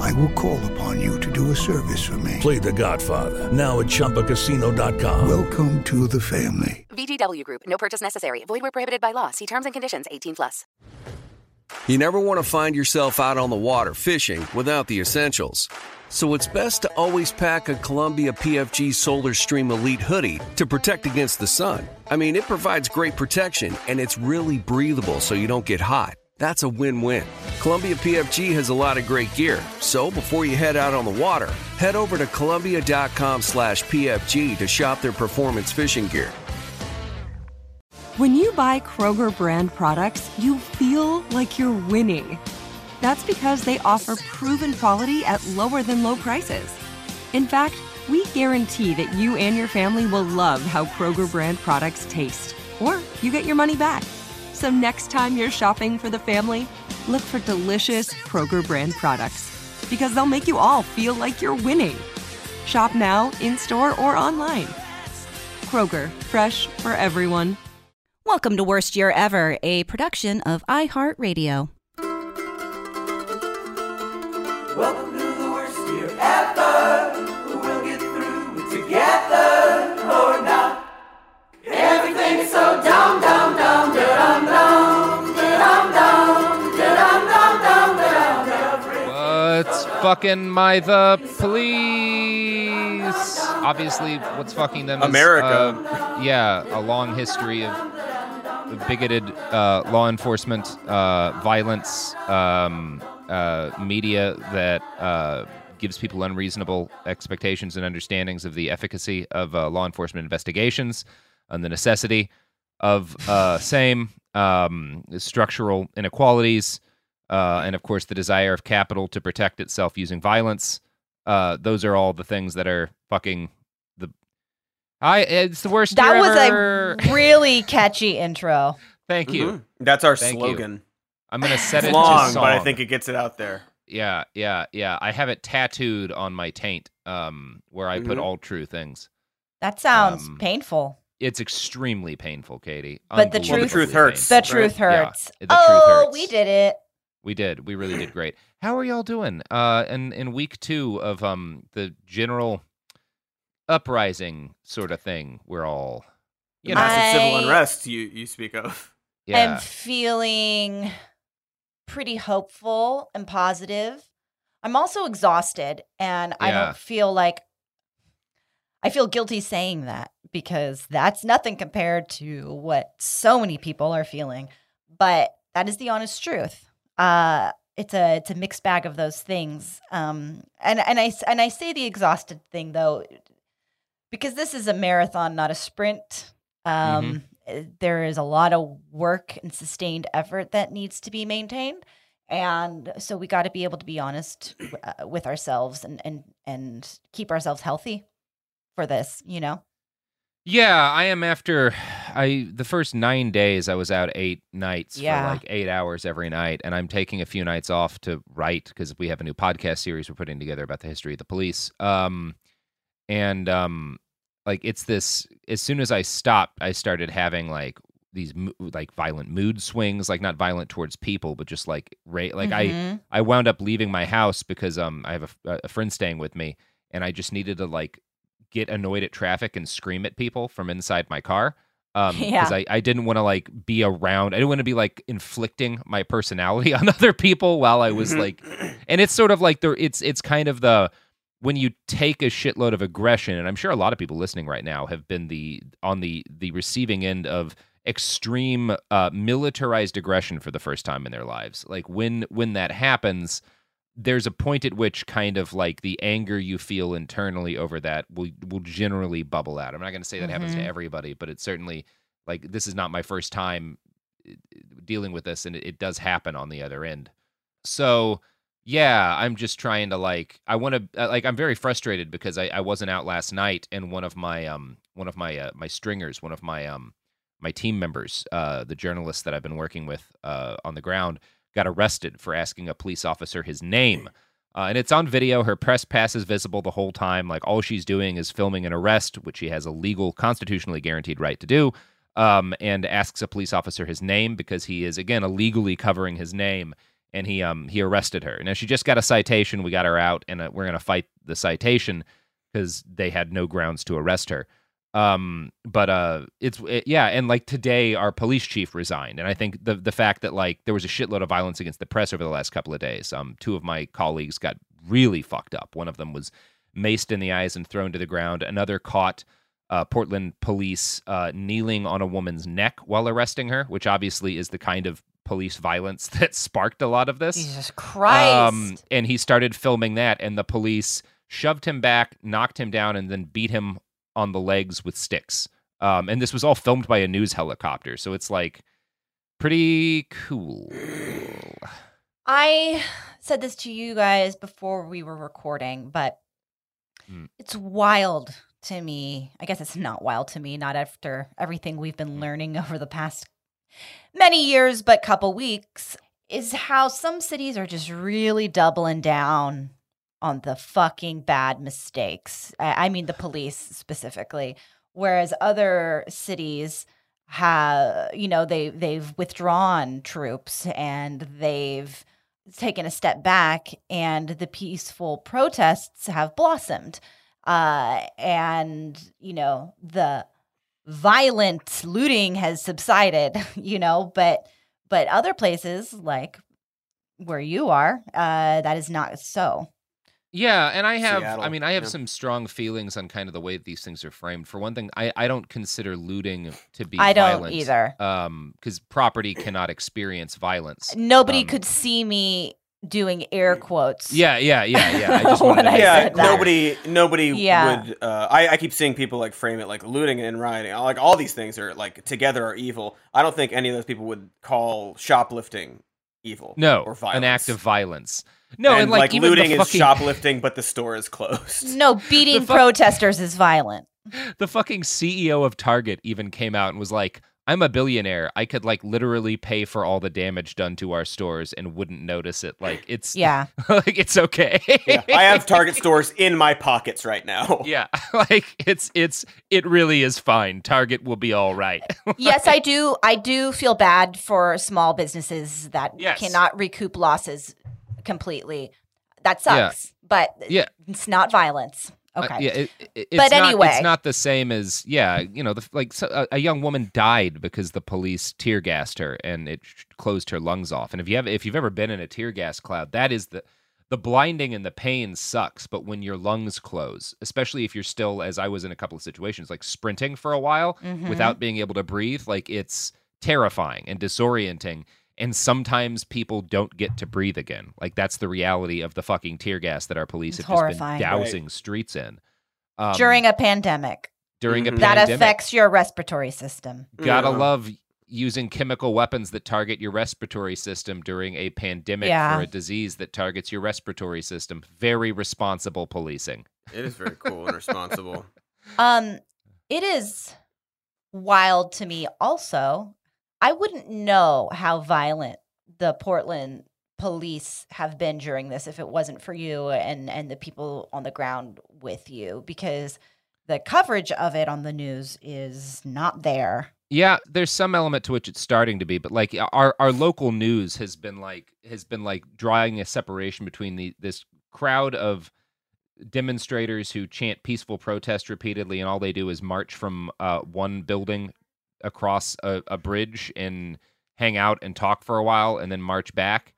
I will call upon you to do a service for me. Play The Godfather now at ChumbaCasino.com. Welcome to the family. VGW Group. No purchase necessary. Void where prohibited by law. See terms and conditions. 18 plus. You never want to find yourself out on the water fishing without the essentials. So it's best to always pack a Columbia PFG Solar Stream Elite hoodie to protect against the sun. I mean, it provides great protection and it's really breathable so you don't get hot. That's a win-win. Columbia PFG has a lot of great gear, so before you head out on the water, head over to Columbia.com slash PFG to shop their performance fishing gear. When you buy Kroger brand products, you feel like you're winning. That's because they offer proven quality at lower than low prices. In fact, we guarantee that you and your family will love how Kroger brand products taste, or you get your money back. So next time you're shopping for the family, look for delicious Kroger brand products because they'll make you all feel like you're winning. Shop now, in store, or online. Kroger, fresh for everyone. Welcome to Worst Year Ever, a production of iHeartRadio. Welcome fucking my the police? Obviously, what's fucking them? is, America. uh, yeah, a long history of of bigoted uh, law enforcement, uh, violence, um, uh, media that uh, gives people unreasonable expectations and understandings of the efficacy of uh, law enforcement investigations and the necessity of uh, same um, structural inequalities, uh, and of course the desire of capital to protect itself using violence. Uh, those are all the things that are fucking the. I it's the worst. That year was ever. a really catchy intro. Thank you. Mhm. That's our Thank you. slogan. I'm gonna set It's it long, to but I think it gets it out there. Yeah, yeah, yeah. I have it tattooed on my taint, um, where I put Mhm. all true things. That sounds Um, painful. It's extremely painful, Katie. But the Well, the truth, truth hurts. The right? truth Yeah, hurts. the truth oh, hurts. we did it. We did. We really did great. How are y'all doing? Uh, in in week two of um the general uprising sort of thing, we're all, you know, Massive civil unrest you you speak of. yeah, I'm feeling pretty hopeful and positive. I'm also exhausted, and I Yeah. don't feel like I feel guilty saying that because that's nothing compared to what so many people are feeling. But that is the honest truth. Uh, it's a it's a mixed bag of those things. Um, and and I and I say the exhausted thing though, because this is a marathon, not a sprint. Um, eh, There is a lot of work and sustained effort that needs to be maintained, and so we got to be able to be honest uh, with ourselves and and and keep ourselves healthy for this. You know. Yeah. I am after I the first nine days I was out eight nights Yeah. for like eight hours every night, and I'm taking a few nights off to write because we have a new podcast series we're putting together about the history of the police. Um, and um, like it's this. As soon as I stopped, I started having like these like violent mood swings, like not violent towards people, but just like ra- like I Mhm. I wound up leaving my house because um I have a, a friend staying with me, and I just needed to like get annoyed at traffic and scream at people from inside my car. Um, Yeah. because I, I didn't want to like be around. I didn't want to be like inflicting my personality on other people while I was Mhm. like, and it's sort of like the it's it's kind of the when you take a shitload of aggression, and I'm sure a lot of people listening right now have been the on the the receiving end of extreme uh, militarized aggression for the first time in their lives. Like when when that happens, there's a point at which kind of like the anger you feel internally over that will will generally bubble out. I'm not going to say that happens to Mhm. everybody, but it's certainly like this is not my first time uh, dealing with this, and it, it does happen on the other end. So yeah, I'm just trying to like I want to like I'm very frustrated because I, I wasn't out last night, and one of my um one of my uh, my stringers, one of my um my team members, uh, the journalists that I've been working with uh, on the ground, got arrested for asking a police officer his name. Uh, and it's on video. Her press pass is visible the whole time. Like all she's doing is filming an arrest, which she has a legal, constitutionally guaranteed right to do, um, and asks a police officer his name because he is again illegally covering his name. And he um he arrested her. Now she just got a citation. We got her out, and uh, we're gonna fight the citation because they had no grounds to arrest her. Um, but uh, it's it, yeah, and like today, our police chief resigned, and I think the the fact that like there was a shitload of violence against the press over the last couple of days. Um, two of my colleagues got really fucked up. One of them was maced in the eyes and thrown to the ground. Another caught uh, Portland police uh, kneeling on a woman's neck while arresting her, which obviously is the kind of police violence that sparked a lot of this. Jesus Christ. Um, and he started filming that, and the police shoved him back, knocked him down, and then beat him on the legs with sticks. Um, and this was all filmed by a news helicopter, so it's like pretty cool. I said this to you guys before we were recording, but Mm. it's wild to me. I guess it's not wild to me, not after everything we've been learning over the past many years, but couple weeks, is how some cities are just really doubling down on the fucking bad mistakes. I I mean, the police specifically, whereas other cities have, you know, they they've withdrawn troops and they've taken a step back, and the peaceful protests have blossomed. Uh, and you know the violent looting has subsided, you know, but but other places like where you are, uh, that is not so. Yeah, and I have Seattle, I mean I have yeah. some strong feelings on kind of the way these things are framed. For one thing, I, I don't consider looting to be I don't violent, either. Um because property cannot experience violence. Nobody Um, could see me doing air quotes. Yeah, yeah, yeah, yeah. I just wanted When to I yeah, said that. nobody, nobody Yeah. would. Uh, I, I keep seeing people like frame it like looting and rioting. Like all these things are like together are evil. I don't think any of those people would call shoplifting evil. No, or violence. an act of violence. No, and, and, like, even looting the is shoplifting, but the store is closed. No, beating fu- protesters is violent. the fucking CEO of Target even came out and was like, "I'm a billionaire. I could like literally pay for all the damage done to our stores and wouldn't notice it. Like it's Yeah. like it's okay. Yeah, I have Target stores in my pockets right now. yeah, like it's it's it really is fine. Target will be all right. yes, I do. I do feel bad for small businesses that Yes. cannot recoup losses completely. That Yeah. sucks, but Yeah. it's not violence. Uh, Okay. yeah, it, it- it's But not, anyway. it's not the same as yeah, you know, the, like so, a, a young woman died because the police tear gassed her and it sh- closed her lungs off. And if you have if you've ever been in a tear gas cloud, that is the the blinding and the pain sucks. But when your lungs close, especially if you're still, as I was in a couple of situations, like sprinting for a while Mhm. without being able to breathe, like it's terrifying and disorienting. And sometimes people don't get to breathe again. Like that's the reality of the fucking tear gas that our police It's have just horrifying. been Right. dousing streets in. Um, During a pandemic, during a Mhm. that pandemic. affects your respiratory system. Gotta Yeah. love using chemical weapons that target your respiratory system during a pandemic Yeah. for a disease that targets your respiratory system. Very responsible policing. It is very cool and responsible. Um, it is wild to me. Also, I wouldn't know how violent the Portland police have been during this if it wasn't for you and and the people on the ground with you because the coverage of it on the news is not there. Yeah, there's some element to which it's starting to be, but like our our local news has been like has been like drawing a separation between the this crowd of demonstrators who chant peaceful protest repeatedly, and all they do is march from uh, one building across a, a bridge and hang out and talk for a while, and then march back,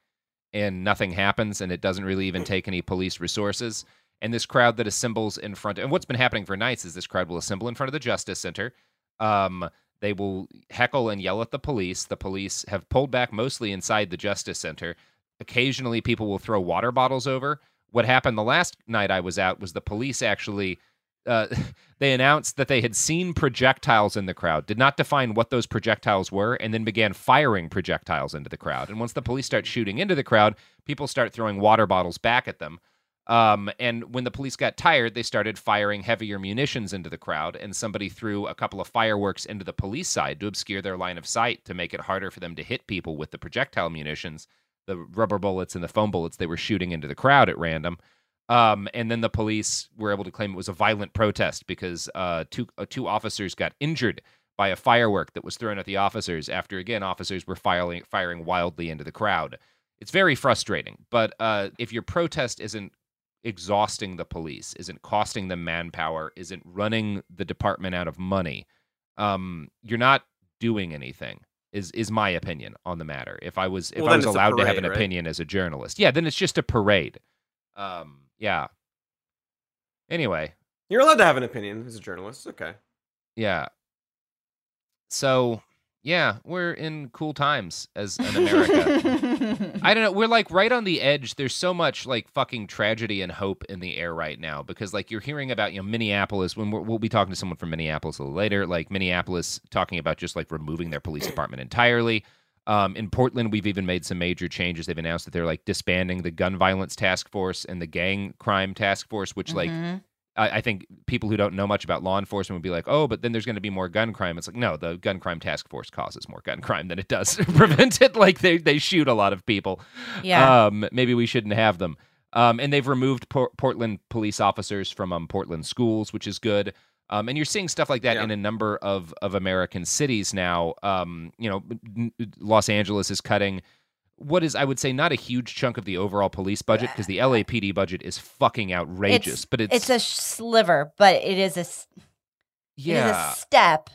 and nothing happens, and it doesn't really even take any police resources. And this crowd that assembles in front, and what's been happening for nights is this crowd will assemble in front of the Justice Center. Um, they will heckle and yell at the police. The police have pulled back mostly inside the Justice Center. Occasionally, people will throw water bottles over. What happened the last night I was out was the police actually. Uh, they announced that they had seen projectiles in the crowd, did not define what those projectiles were, and then began firing projectiles into the crowd. And once the police start shooting into the crowd, people start throwing water bottles back at them. Um, and when the police got tired, they started firing heavier munitions into the crowd, and somebody threw a couple of fireworks into the police side to obscure their line of sight to make it harder for them to hit people with the projectile munitions, the rubber bullets and the foam bullets they were shooting into the crowd at random. Um, and then the police were able to claim it was a violent protest because uh, two uh, two officers got injured by a firework that was thrown at the officers after again officers were firing firing wildly into the crowd. It's very frustrating, but uh, if your protest isn't exhausting the police, isn't costing them manpower, isn't running the department out of money, um, you're not doing anything. Is is my opinion on the matter? If I was if Well, I was allowed to have an right? opinion as a journalist, yeah, then it's just a parade. Um, yeah. Anyway, You're allowed to have an opinion as a journalist. Okay. yeah. So yeah, we're in cool times as an America. I don't know. We're like right on the edge. There's so much like fucking tragedy and hope in the air right now because like you're hearing about you know Minneapolis when we're, we'll be talking to someone from Minneapolis a little later. Like Minneapolis talking about just like removing their police department entirely. Um, in Portland, we've even made some major changes. They've announced that they're like disbanding the gun violence task force and the gang crime task force, which like Mhm. I, I think people who don't know much about law enforcement would be like, oh, but then there's going to be more gun crime. It's like, no, the gun crime task force causes more gun crime than it does prevent it. Like they, they shoot a lot of people. Yeah. Um, maybe we shouldn't have them. Um, and they've removed Por- Portland police officers from um, Portland schools, which is good. Um, and you're seeing stuff like that Yeah. in a number of, of American cities now. Um, you know, Los Angeles is cutting what is, I would say, not a huge chunk of the overall police budget because the LAPD budget is fucking outrageous. but it's, it's a sliver, but it is a s- it is yeah, a step.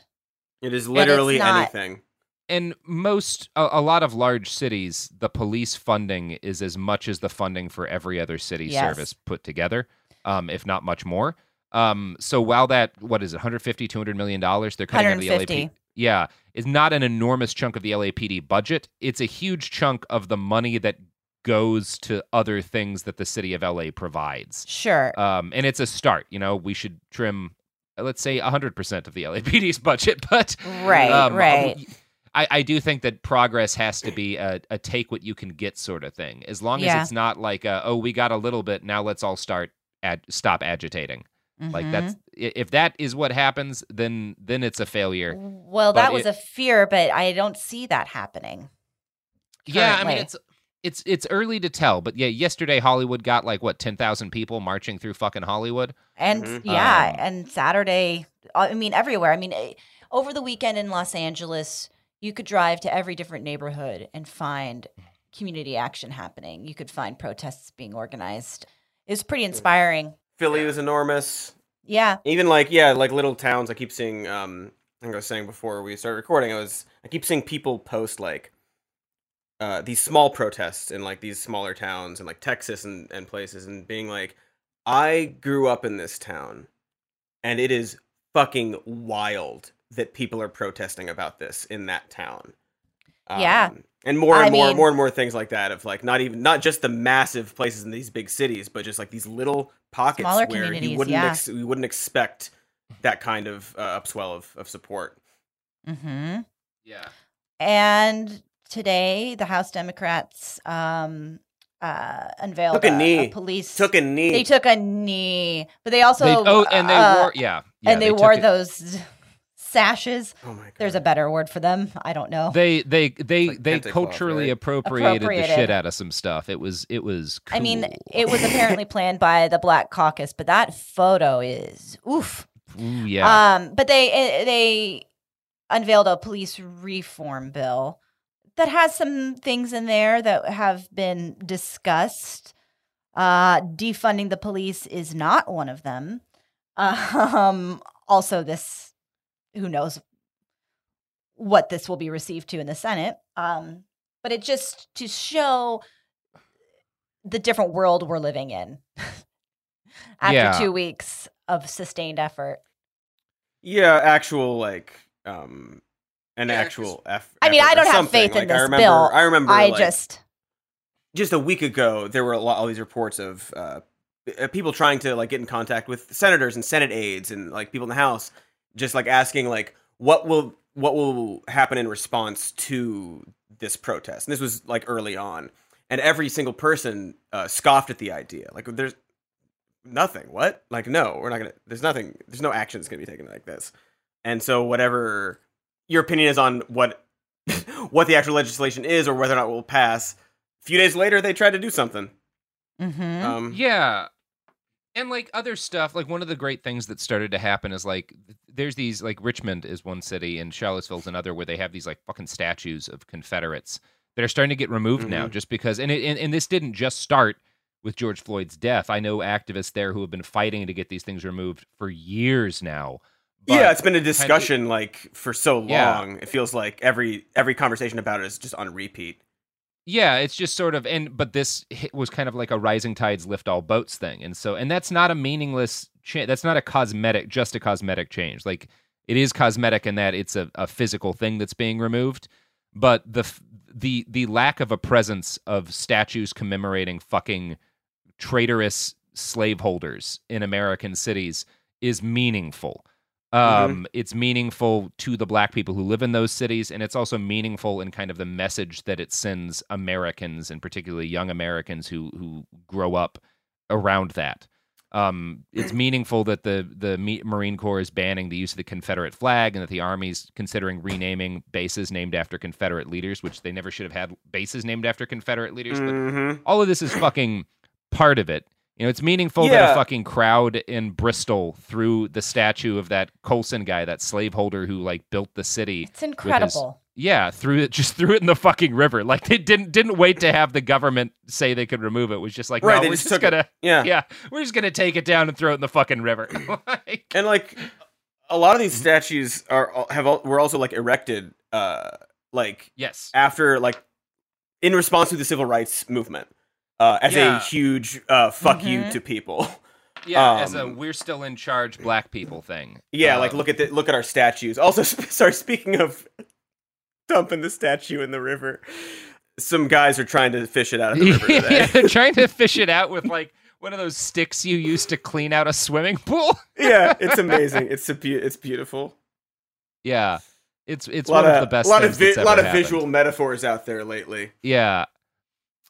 It is it's literally not- anything. and most a, a lot of large cities the police funding is as much as the funding for every other city Yes. service put together um, if not much more um, so while that what is it 150 200 million dollars they're cutting out of the 150. LAP yeah is not an enormous chunk of the LAPD budget it's a huge chunk of the money that goes to other things that the city of LA provides Sure. um, and it's a start you know we should trim uh, let's say 100% of the LAPD's budget but right, um, right. I, I do think that progress has to be a, a take what you can get sort of thing. As long Yeah. as it's not like, a, oh, we got a little bit, now let's all start ag- stop agitating. Like Mhm. that's if that is what happens, then then it's a failure. Well, but that was it- a fear, but I don't see that happening. Yeah, I mean it's it's it's early to tell, but yeah, yesterday Hollywood got like what ten thousand people marching through fucking Hollywood. And Mhm. yeah, Um, and Saturday, uh, I mean, everywhere. I mean, eh, over the weekend in Los Angeles, you could drive to every different neighborhood and find community action happening. You could find protests being organized. It was pretty inspiring. Philly was enormous. Yeah. Even like yeah, like little towns. I keep seeing. Um, I think I was saying before we started recording. I was I keep seeing people post like uh, these small protests in like these smaller towns and like Texas and, and places, and being like, I grew up in this town, and it is fucking wild that people are protesting about this in that town. Yeah. Um, and more and I more, mean- more and more things like that of like not even not just the massive places in these big cities, but just like these little pockets Smaller where you wouldn't yeah. ex- you wouldn't expect that kind of uh, upswell of, of support. hmm Yeah. And today, the House Democrats um, uh, unveiled Took a knee. police. Took a knee. They took a knee, but they also They, oh, and they uh, wore yeah, yeah and they, took wore those sashes. oh my god. There's a better word for them. I don't know. They they they like they culturally right? appropriated, the shit out of some stuff. It was it was. I mean, it was apparently planned by the Black Caucus, but that photo is oof. Ooh, yeah. Um, but they eh, they unveiled a police reform bill that has some things in there that have been discussed. Uh, defunding the police is not one of them. Um, also, this who knows what this will be received to in the Senate. Um, but it just to show the different world we're living in after Yeah. two weeks of sustained effort. yeah, actual like um an Yeah, actual F. I mean, I don't have something. faith in Like, I this remember, bill. I remember. I like, just just a week ago there were a lot all these reports of uh, uh, people trying to like get in contact with senators and senate aides and like people in the house just like asking like what will what will happen in response to this protest and this was like early on and every single person uh, scoffed at the idea like there's nothing. What? Like, no, we're not gonna. There's nothing. There's no actions gonna be taken like this. And so, whatever your opinion is on what what the actual legislation is or whether or not it will pass, a few days later they tried to do something. Mm-hmm. Um, Yeah. And like other stuff, like one of the great things that started to happen is like there's these like Richmond is one city and Charlottesville's another where they have these like fucking statues of Confederates that are starting to get removed now Mhm. just because and, it, and and this didn't just start with George Floyd's death. I know activists there who have been fighting to get these things removed for years now. But yeah, it's been a discussion like for so Yeah. long. It feels like every every conversation about it is just on repeat. Yeah, it's just sort of and but this was kind of like a rising tides lift all boats thing. And so and that's not a meaningless change. That's not a cosmetic just a cosmetic change. Like it is cosmetic in that it's a, a physical thing that's being removed, but the the the lack of a presence of statues commemorating fucking traitorous slaveholders in American cities is meaningful. Um, It's meaningful to the black people who live in those cities, and it's also meaningful in kind of the message that it sends Americans, and particularly young Americans who who grow up around that. Um, it's meaningful that the the Marine Corps is banning the use of the Confederate flag, and that the Army's considering renaming bases named after Confederate leaders, which they never should have had bases named after Confederate leaders. But Mhm. all of this is fucking part of it. You know, it's meaningful that a fucking crowd in Bristol threw the statue of that Colston guy, that slaveholder who like built the city. It's with his- incredible. yeah, threw it just threw it in the fucking river. Like they didn't didn't wait to have the government say they could remove it. It was just like, Right, no, they we're just just, gonna Yeah. yeah, we're just gonna take it down and throw it in the fucking river. Like- and like a lot of these statues are have al- were also like erected uh like yes, after like in response to the civil rights movement uh as Yeah. a huge uh fuck you Mhm. to people yeah, as a Um, we're still in charge, black people thing. yeah Uh, like look at the look at our statues also sp- sorry speaking of dumping the statue in the river some guys are trying to fish it out of the river yeah, they're trying to fish it out with like one of those sticks you use to clean out a swimming pool. yeah it's amazing it's a be- it's beautiful Yeah, it's it's a lot one of, of, the best. A lot things of vi- that's ever lot of happened. visual metaphors out there lately Yeah,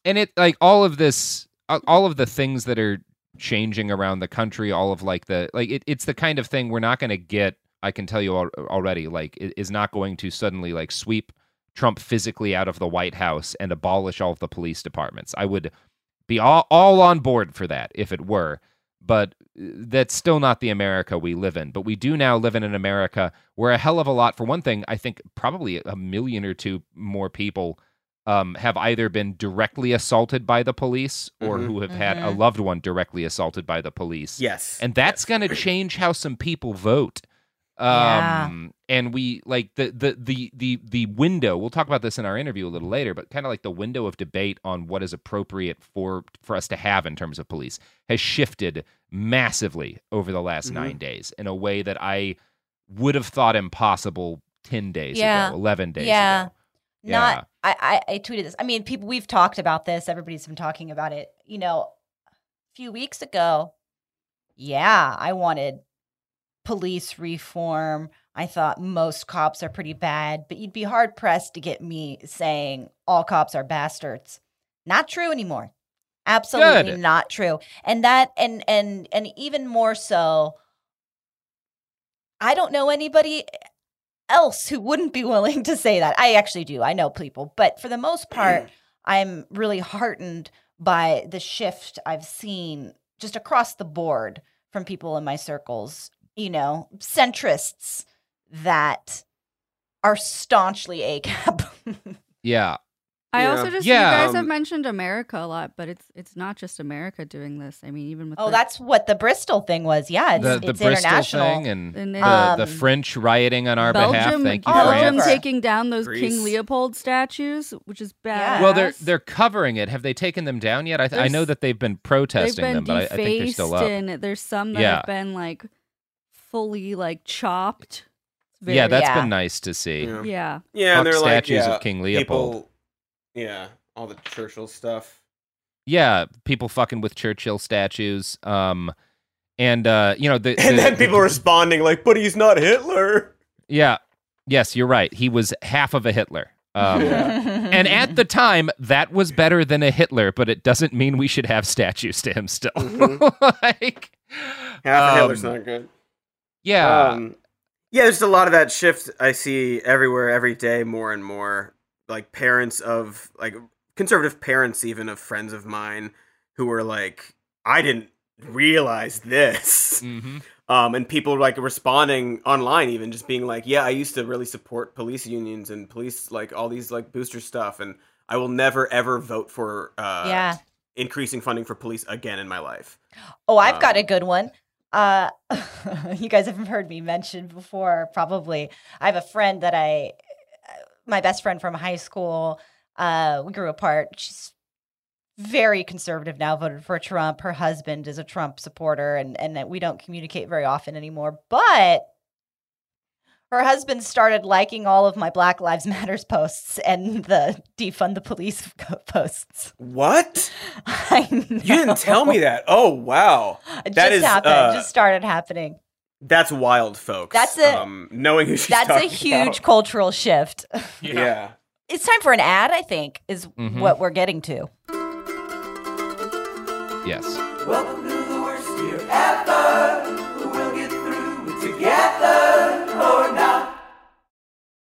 and it like all of this, uh, all of the things that are changing around the country, all of like the like it, it's the kind of thing we're not going to get. I can tell you al- already, like it is not going to suddenly like sweep Trump physically out of the White House and abolish all of the police departments. I would be all, all on board for that if it were, but uh, that's still not the America we live in. But we do now live in an America where a hell of a lot, for one thing, I think probably a million or two more people um, have either been directly assaulted by the police or Mhm. who have had a Mhm. loved one directly assaulted by the police. yes And that's yes. going to change how some people vote. Yeah. Um, and we like the, the the the the window. We'll talk about this in our interview a little later, but kind of like the window of debate on what is appropriate for for us to have in terms of police has shifted massively over the last Mm-hmm. Mhm. nine days in a way that I would have thought impossible ten days Yeah. ago, eleven days Yeah. ago. Not I, I I tweeted this. I mean, people we've talked about this. Everybody's been talking about it. You know, a few weeks ago, yeah, I wanted police reform. I thought most cops are pretty bad, but you'd be hard pressed to get me saying all cops are bastards. Not true anymore. Absolutely Good. not true. And that and and and even more so I don't know anybody else who wouldn't be willing to say that. I actually do. I know people, but for the most part, I'm really heartened by the shift I've seen just across the board from people in my circles, you know, centrists that are staunchly ACAB. Yeah. I Yeah. also just Yeah, you guys um, have mentioned America a lot, but it's it's not just America doing this. I mean, even with oh, the- that's what the Bristol thing was. Yeah, it's, the the it's Bristol international. thing and, And the, then- the Um, French rioting on our behalf. Belgium, Thank you, all Belgium France. taking down those Greece. King Leopold statues, which is Yeah. bad. Well, they're they're covering it. Have they taken them down yet? I, th- I know that they've been they've protesting been them, but I, I think they're still up. and there's some that Yeah. have been like fully like chopped. It's yeah, very- that's Yeah. been nice to see. Yeah. yeah. Yeah, Fuck and they're like statues of King Leopold. People, yeah, all the Churchill stuff. Yeah, people fucking with Churchill statues. Um, and uh, you know the, And then people the- responding like, "But he's not Hitler." Yeah. Yes, you're right. He was half of a Hitler. Um, and at the time, that was better than a Hitler, but it doesn't mean we should have statues to him still. like, Half of um, Hitler's not good. yeah, Um, yeah, there's a lot of that shift I see everywhere, every day, more and more. Like parents of like conservative parents, even of friends of mine, who were like, "I didn't realize this," Mhm. um, and people like responding online, even just being like, "Yeah, I used to really support police unions and police like all these like booster stuff, and I will never ever vote for uh, yeah. increasing funding for police again in my life." Oh, I've got Um, a good one. Uh, you guys have heard me mention before, probably. I have a friend that I, my best friend from high school. Uh, we grew apart. She's very conservative now, voted for Trump. Her husband is a Trump supporter, and and that we don't communicate very often anymore. But her husband started liking all of my Black Lives Matters posts and the defund the police posts. What? I You didn't tell me that. Oh wow, It That just is, happened. uh, just started happening. That's wild, folks. That's a- um, knowing who she's That's a huge about. cultural shift. Yeah. It's time for an ad, I think, is Mhm. what we're getting to. yes. Welcome to the worst year ever.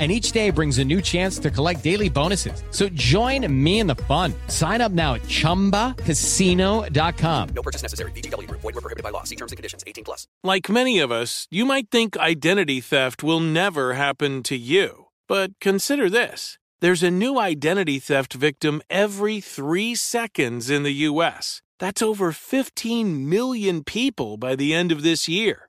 And each day brings a new chance to collect daily bonuses. So join me in the fun. Sign up now at chumbacasino.com. No purchase necessary. VGW Group. Void were prohibited by law. See terms and conditions. 18 plus. Like many of us, you might think identity theft will never happen to you. But consider this there's a new identity theft victim every three seconds in the U.S. That's over 15 million people by the end of this year,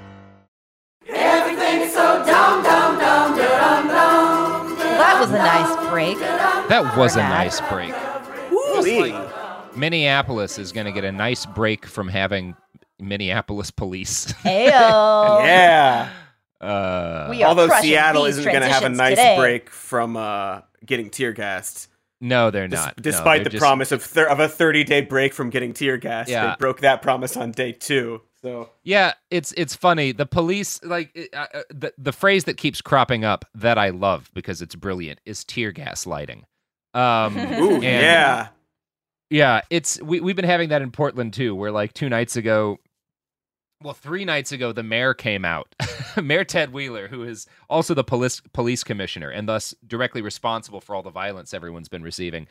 Was a nice break. That was a Bernard. nice break. Minneapolis is going to get a nice break from having Minneapolis police. Ayo. Yeah. Uh, We are Although Seattle isn't going to have a nice today. break from uh, getting tear gassed. no, they're Des- not. No, despite they're the just- promise of thir- of a 30 day break from getting tear gassed, Yeah. they broke that promise on day two. So Yeah, it's it's funny. The police, like it- uh, uh, the the phrase that keeps cropping up that I love because it's brilliant is tear gas lighting. Um, Ooh, and- yeah. yeah. It's we we've been having that in Portland too, where like two nights ago, well, three nights ago, the mayor came out, Mayor Ted Wheeler, who is also the police police commissioner and thus directly responsible for all the violence everyone's been receiving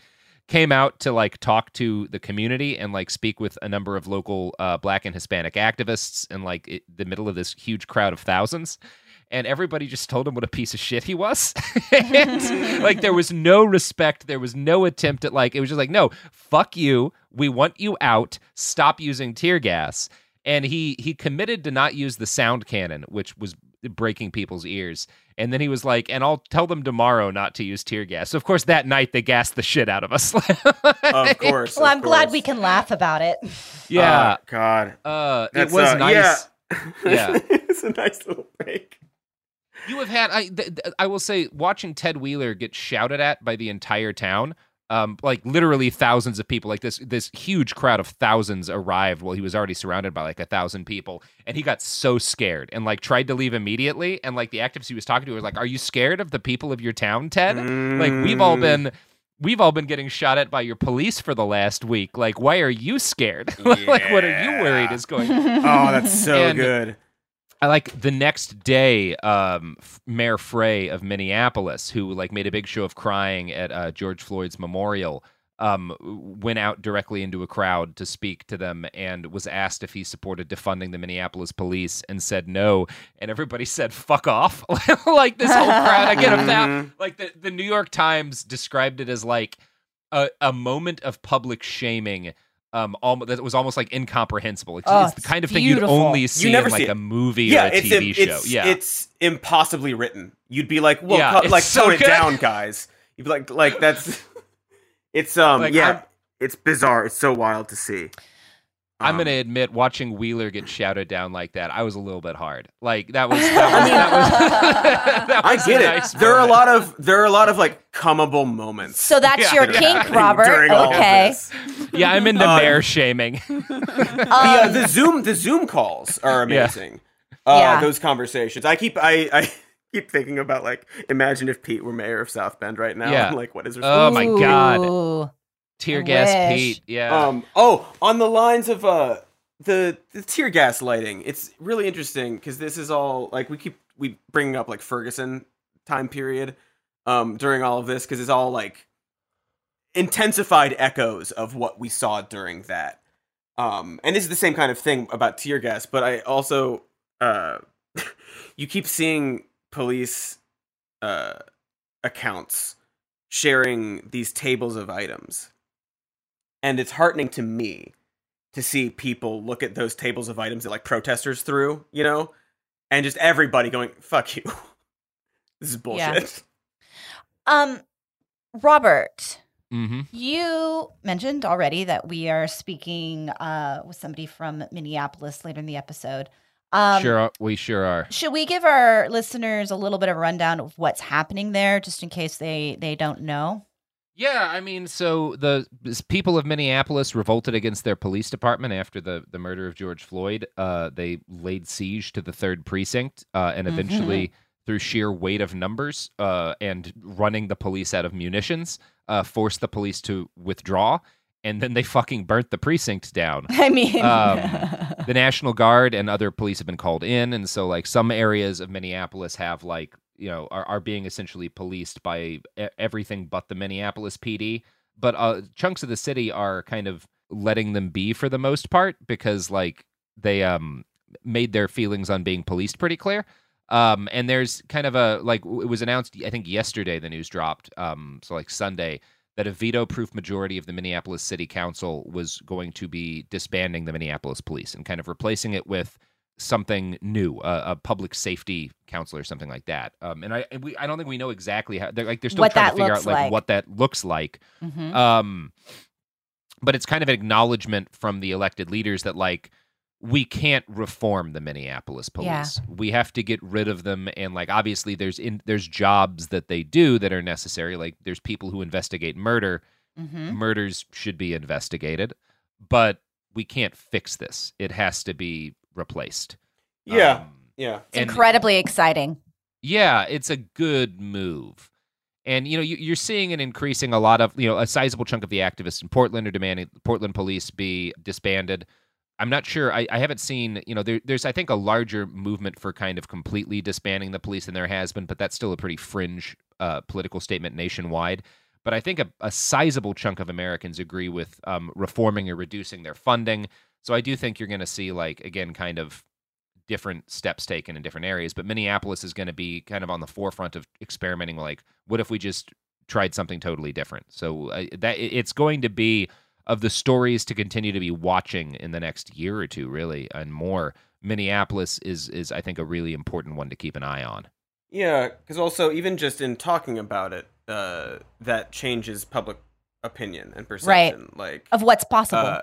came out to like talk to the community and like speak with a number of local uh, black and hispanic activists in like it, the middle of this huge crowd of thousands. And everybody just told him what a piece of shit he was. And, like there was no respect. There was no attempt at like it was just like no fuck you. We want you out. Stop using tear gas. And he he committed to not use the sound cannon which was breaking people's ears. And then he was like, and I'll tell them tomorrow not to use tear gas. So of course, that night they gassed the shit out of us. of course. Well, of I'm glad we can laugh about it. yeah. Oh, God. Uh, it was uh, nice. yeah. Yeah. it's a nice little break. You have had I th- th- I will say watching Ted Wheeler get shouted at by the entire town. Um, like literally thousands of people, like this this huge crowd of thousands arrived while he was already surrounded by like a thousand people, and he got so scared and like tried to leave immediately. And like the activists he was talking to were like, "Are you scared of the people of your town, Ted? Like we've all Mm. been." We've all been getting shot at by your police for the last week. Like, why are you scared? like, what are you worried is going? On? Oh, that's so And- good. I like the next day, um, Mayor Frey of Minneapolis, who like made a big show of crying at uh, George Floyd's memorial, um, went out directly into a crowd to speak to them and was asked if he supported defunding the Minneapolis police and said no, and everybody said "fuck off." like this whole crowd, again, of that, Mhm. like the the New York Times described it as like a, a moment of public shaming. Um, almost that was almost like incomprehensible. It's, Oh, it's the kind of thing you'd only You see never in like see a movie yeah, or a TV show. It's, yeah, it's impossibly written. You'd be like, well, Yeah, co- like so tone it down, guys. You'd be like, like that's, it's um, Like, yeah, I'm- it's bizarre. It's so wild to see. I'm Um, gonna admit, watching Wheeler get shouted down like that, I was a little bit hard. Like that was that was that was. that I get a it. nice there are a lot of there are a lot of like comable moments. So that's Yeah. your kink, Robert. during Okay. Yeah, I'm into Uh, mayor shaming. the, uh, the Zoom the Zoom calls are Yeah. amazing. Uh, Yeah. Those conversations. I keep I, I keep thinking about like imagine if Pete were mayor of South Bend right now. Yeah. like what is Oh my God. Ooh. Tear I gas wish. Pete. Yeah. Um. Oh, on the lines of uh the the tear gas lighting. It's really interesting because this is all like we keep we bringing up like Ferguson time period um during all of this because it's all like intensified echoes of what we saw during that. Um, and this is the same kind of thing about tear gas, but I also uh you keep seeing police uh accounts sharing these tables of items. And it's heartening to me to see people look at those tables of items that like protesters threw, you know, and just everybody going, "Fuck you." this is bullshit. Um, Robert, mm-hmm. you mentioned already that we are speaking uh, with somebody from Minneapolis later in the episode. Um, sure, are- we sure are. Should we give our listeners a little bit of a rundown of what's happening there, just in case they they don't know? Yeah, I mean, so the people of Minneapolis revolted against their police department after the, the murder of George Floyd. Uh, they laid siege to the third precinct, uh, and eventually, through sheer weight of numbers uh, and running the police out of munitions, uh, forced the police to withdraw. And then they fucking burnt the precinct down. I mean, Um, the National Guard and other police have been called in, and so like some areas of Minneapolis have like you know are, are being essentially policed by everything but the Minneapolis PD. But uh, chunks of the city are kind of letting them be for the most part because like they um made their feelings on being policed pretty clear. Um, and there's kind of a like it was announced I think yesterday the news dropped um so like Sunday that a veto proof majority of the Minneapolis City Council was going to be disbanding the Minneapolis Police and kind of replacing it with something new, a, a public safety council or something like that. Um, and I and we I don't think we know exactly how they're like they're still What trying to figure out like, like. what that looks like. Mhm. Um, but it's kind of an acknowledgement from the elected leaders that like we can't reform the Minneapolis police. Yeah. We have to get rid of them and like obviously there's in there's jobs that they do that are necessary like there's people who investigate murder. Mhm. Murders should be investigated, but we can't fix this. It has to be replaced. Yeah. Um, yeah. it's incredibly exciting. yeah, it's a good move. And you know, you, you're seeing an increasing a lot of you know a sizable chunk of the activists in Portland are demanding Portland police be disbanded. I'm not sure. I, I haven't seen you know there, there's I think a larger movement for kind of completely disbanding the police than there has been, but that's still a pretty fringe uh, political statement nationwide. But I think a, a sizable chunk of Americans agree with um, reforming or reducing their funding. So I do think you're going to see like again kind of different steps taken in different areas. But Minneapolis is going to be kind of on the forefront of experimenting. Like, what if we just tried something totally different? So uh, that it's going to be of the stories to continue to be watching in the next year or two, really, and more Minneapolis is is I think a really important one to keep an eye on. Yeah, because also even just in talking about it, uh, that changes public opinion and perception. Like Of what's possible. Uh,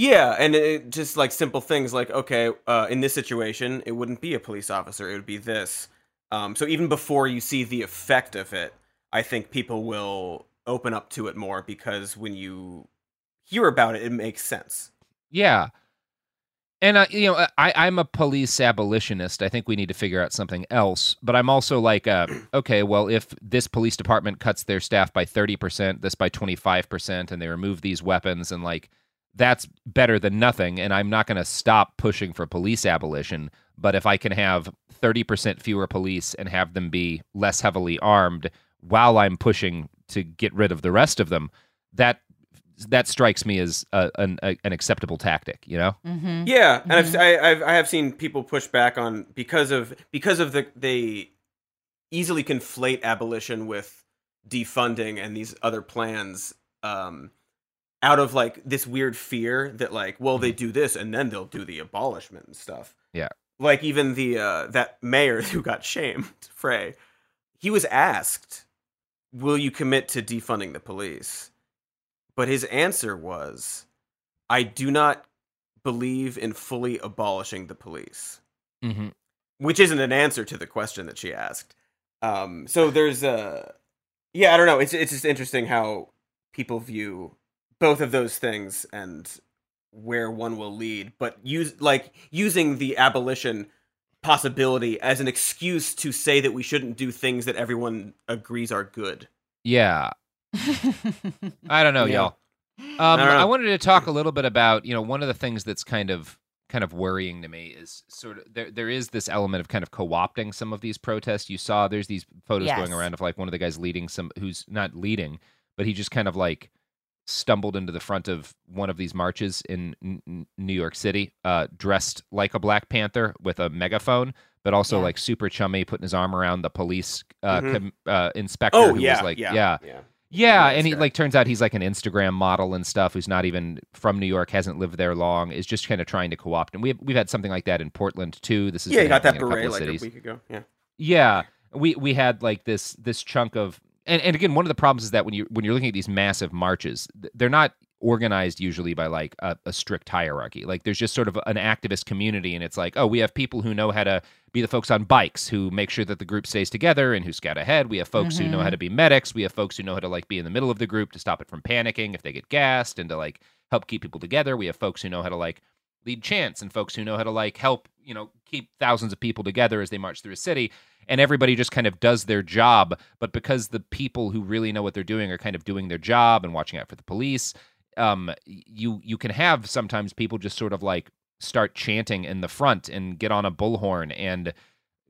yeah, and it, just like simple things like okay, uh, in this situation, it wouldn't be a police officer; it would be this. Um, so even before you see the effect of it, I think people will open up to it more because when you hear about it, it makes sense. Yeah. And uh, you know, I, I'm a police abolitionist. I think we need to figure out something else. But I'm also like, uh, okay, well, if this police department cuts their staff by thirty percent, this by twenty five percent, and they remove these weapons, and like, that's better than nothing. And I'm not going to stop pushing for police abolition. But if I can have thirty percent fewer police and have them be less heavily armed, while I'm pushing to get rid of the rest of them, that that strikes me as a, an, a, an acceptable tactic. You know. Mm-hmm. Yeah, and I've, I, I've I have seen people push back on because of because of the they easily conflate abolition with defunding and these other plans um out of like this weird fear that like well they do this and then they'll do the abolishment and stuff. Yeah. like even the uh that mayor who got shamed frey he was asked will you commit to defunding the police? But his answer was i do not believe in fully abolishing the police. Mm-hmm. which isn't an answer to the question that she asked. Um so there's a yeah i don't know. It's it's just interesting how people view both of those things and where one will lead but use like using the abolition possibility as an excuse to say that we shouldn't do things that everyone agrees are good Yeah. I don't know, Yeah. y'all. Um, I know. I wanted to talk a little bit about, you know, one of the things that's kind of kind of worrying to me is sort of there there is this element of kind of co-opting some of these protests. You saw there's these photos Yes. going around of like one of the guys leading some who's not leading, but he just kind of like stumbled into the front of one of these marches in N- New York City, uh, dressed like a Black Panther with a megaphone, but also Yeah. like super chummy, putting his arm around the police uh, Mhm. com- uh, inspector Oh, who yeah, was like, yeah, yeah, yeah. yeah, and he like turns out he's like an Instagram model and stuff who's not even from New York, hasn't lived there long, is just kind of trying to co-opt. And we have, we've had something like that in Portland too. This is yeah you got that beret like cities. a week ago yeah Yeah, we we had like this this chunk of and, and again one of the problems is that when you when you're looking at these massive marches, they're not organized usually by like a, a strict hierarchy. Like there's just sort of an activist community, and it's like oh we have people who know how to be the folks on bikes who make sure that the group stays together and who scout ahead. We have folks who know how Mhm. to be medics. We have folks who know how to like be in the middle of the group to stop it from panicking if they get gassed and to like help keep people together. We have folks who know how to like lead chants and folks who know how to like help you know keep thousands of people together as they march through a city and everybody just kind of does their job but because the people who really know what they're doing are kind of doing their job and watching out for the police um you you can have sometimes people just sort of like start chanting in the front and get on a bullhorn and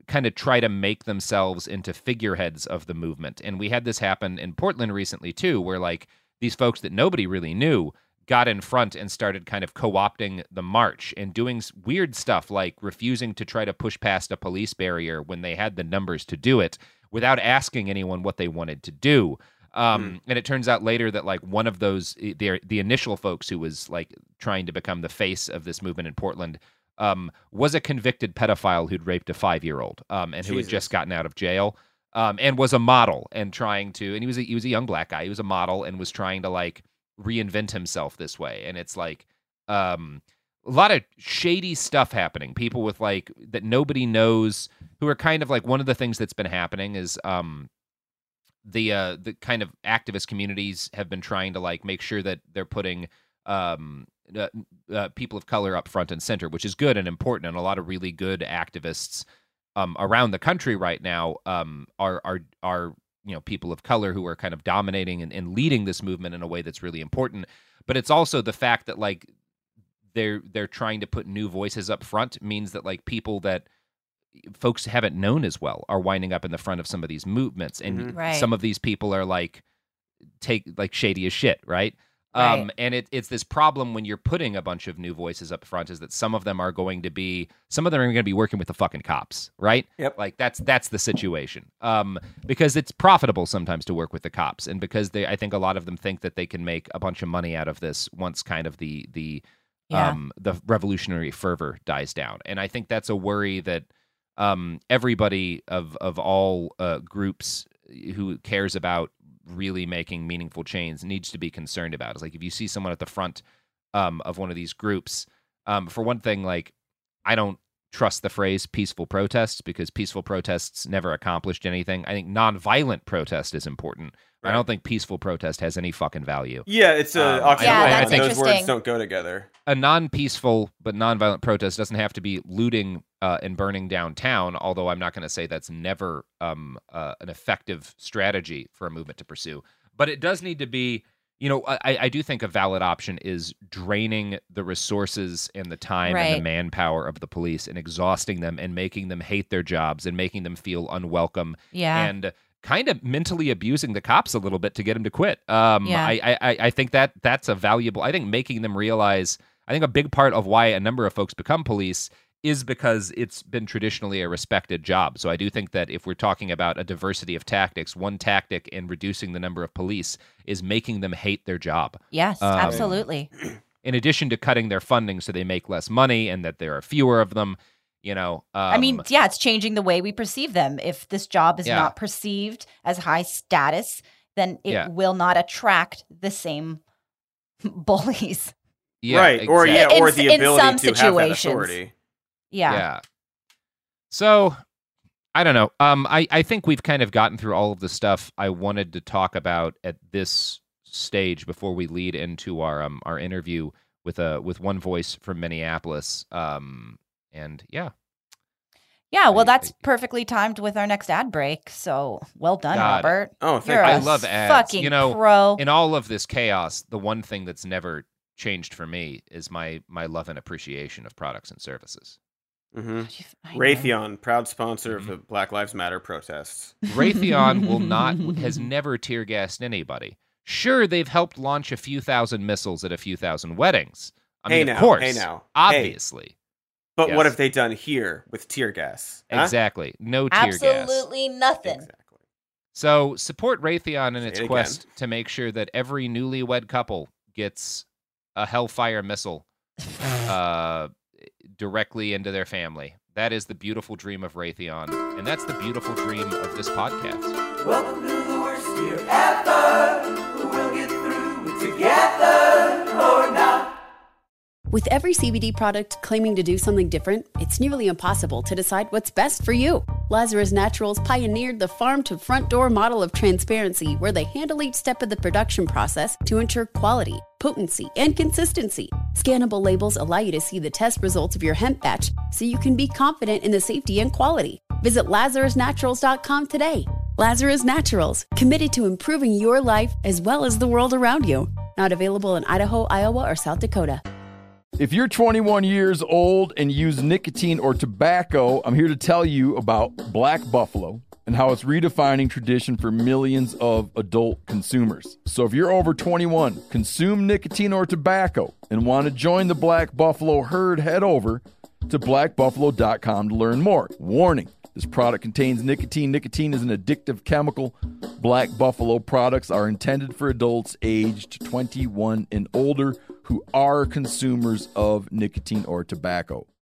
kind of try to make themselves into figureheads of the movement. And we had this happen in Portland recently too where like these folks that nobody really knew got in front and started kind of co-opting the march and doing weird stuff like refusing to try to push past a police barrier when they had the numbers to do it without asking anyone what they wanted to do. Um, and it turns out later that like one of those the the initial folks who was like trying to become the face of this movement in Portland um, was a convicted pedophile who'd raped a five year old um, and who had just gotten out of jail um, and was a model and trying to and he was a, he was a young black guy he was a model and was trying to like reinvent himself this way and it's like um, a lot of shady stuff happening. People with like that nobody knows who are kind of like one of the things that's been happening is um the uh the kind of activist communities have been trying to like make sure that they're putting um uh, uh, people of color up front and center which is good and important and a lot of really good activists um around the country right now um are are are you know people of color who are kind of dominating and, and leading this movement in a way that's really important but it's also the fact that like they're they're trying to put new voices up front means that like people that folks haven't known as well are winding up in the front of some of these movements and Mhm. Right. some of these people are like take like shady as shit right Right. um and it, it's this problem when you're putting a bunch of new voices up front is that some of them are going to be some of them are going to be working with the fucking cops right Yep. like that's that's the situation um because it's profitable sometimes to work with the cops and because they i think a lot of them think that they can make a bunch of money out of this once kind of the the Yeah. um, the revolutionary fervor dies down. And I think that's a worry that um, everybody of of all uh, groups who cares about really making meaningful change needs to be concerned about. It's like if you see someone at the front um, of one of these groups, um, for one thing, like I don't trust the phrase peaceful protests because peaceful protests never accomplished anything. I think nonviolent protest is important. I don't think peaceful protest has any fucking value. Yeah, it's a Um, I- oxymoron. I- I think Those words don't go together. a non-peaceful but non-violent protest doesn't have to be looting uh, and burning downtown. Although I'm not going to say that's never um, uh, an effective strategy for a movement to pursue. But it does need to be. You know, I, I do think a valid option is draining the resources and the time and the manpower of the police and exhausting them and making them hate their jobs and making them feel unwelcome. Yeah. And kind of mentally abusing the cops a little bit to get them to quit. Um, Yeah. I, I, I- I think that that's a valuable. I think making them realize. I think a big part of why a number of folks become police is because it's been traditionally a respected job. So I do think that if we're talking about a diversity of tactics, one tactic in reducing the number of police is making them hate their job. Yes, Um, absolutely. In addition to cutting their funding so they make less money and that there are fewer of them, you know. Um, I mean, yeah, it's changing the way we perceive them. If this job is Yeah. not perceived as high status, then it Yeah. will not attract the same bullies. yeah, right. Or yeah, In- or in the some ability to have that situations. authority. Yeah. Yeah. So I don't know. Um, I, I think we've kind of gotten through all of the stuff I wanted to talk about at this stage before we lead into our um our interview with a with one voice from Minneapolis. Um, and yeah, Yeah, well, that's perfectly timed with our next ad break. So well done, God. Robert. Oh, You're I a love ads. Fucking you know, pro. in all of this chaos, the one thing that's never changed for me is my my love and appreciation of products and services. Mm-hmm. I. Raytheon, proud sponsor Mm-hmm. of the Black Lives Matter protests. Raytheon will not has never tear gassed anybody. Sure, they've helped launch a few thousand missiles at a few thousand weddings. I Hey mean, now, of course, hey now, hey. obviously, But what have they done here with tear gas? Huh? exactly, no tear gas. Absolutely nothing. Exactly. So support Raytheon in its it again. quest to make sure that every newlywed couple gets a Hellfire missile uh, directly into their family. That is the beautiful dream of Raytheon, and that's the beautiful dream of this podcast. Welcome to the worst year ever. We'll get through it together or not. With every CBD product claiming to do something different, it's nearly impossible to decide what's best for you. Lazarus Naturals pioneered the farm to front door model of transparency where they handle each step of the production process to ensure quality, potency, and consistency. Scannable labels allow you to see the test results of your hemp batch so you can be confident in the safety and quality. Visit LazarusNaturals.com today. Lazarus Naturals, committed to improving your life as well as the world around you. Not available in Idaho, Iowa, or South Dakota. If you're 21 years old and use nicotine or tobacco, I'm here to tell you about Black Buffalo and how it's redefining tradition for millions of adult consumers. So if you're over 21, consume nicotine or tobacco, and want to join the Black Buffalo herd, head over to blackbuffalo.com to learn more. Warning this product contains nicotine. Nicotine is an addictive chemical. Black Buffalo products are intended for adults aged 21 and older who are consumers of nicotine or tobacco.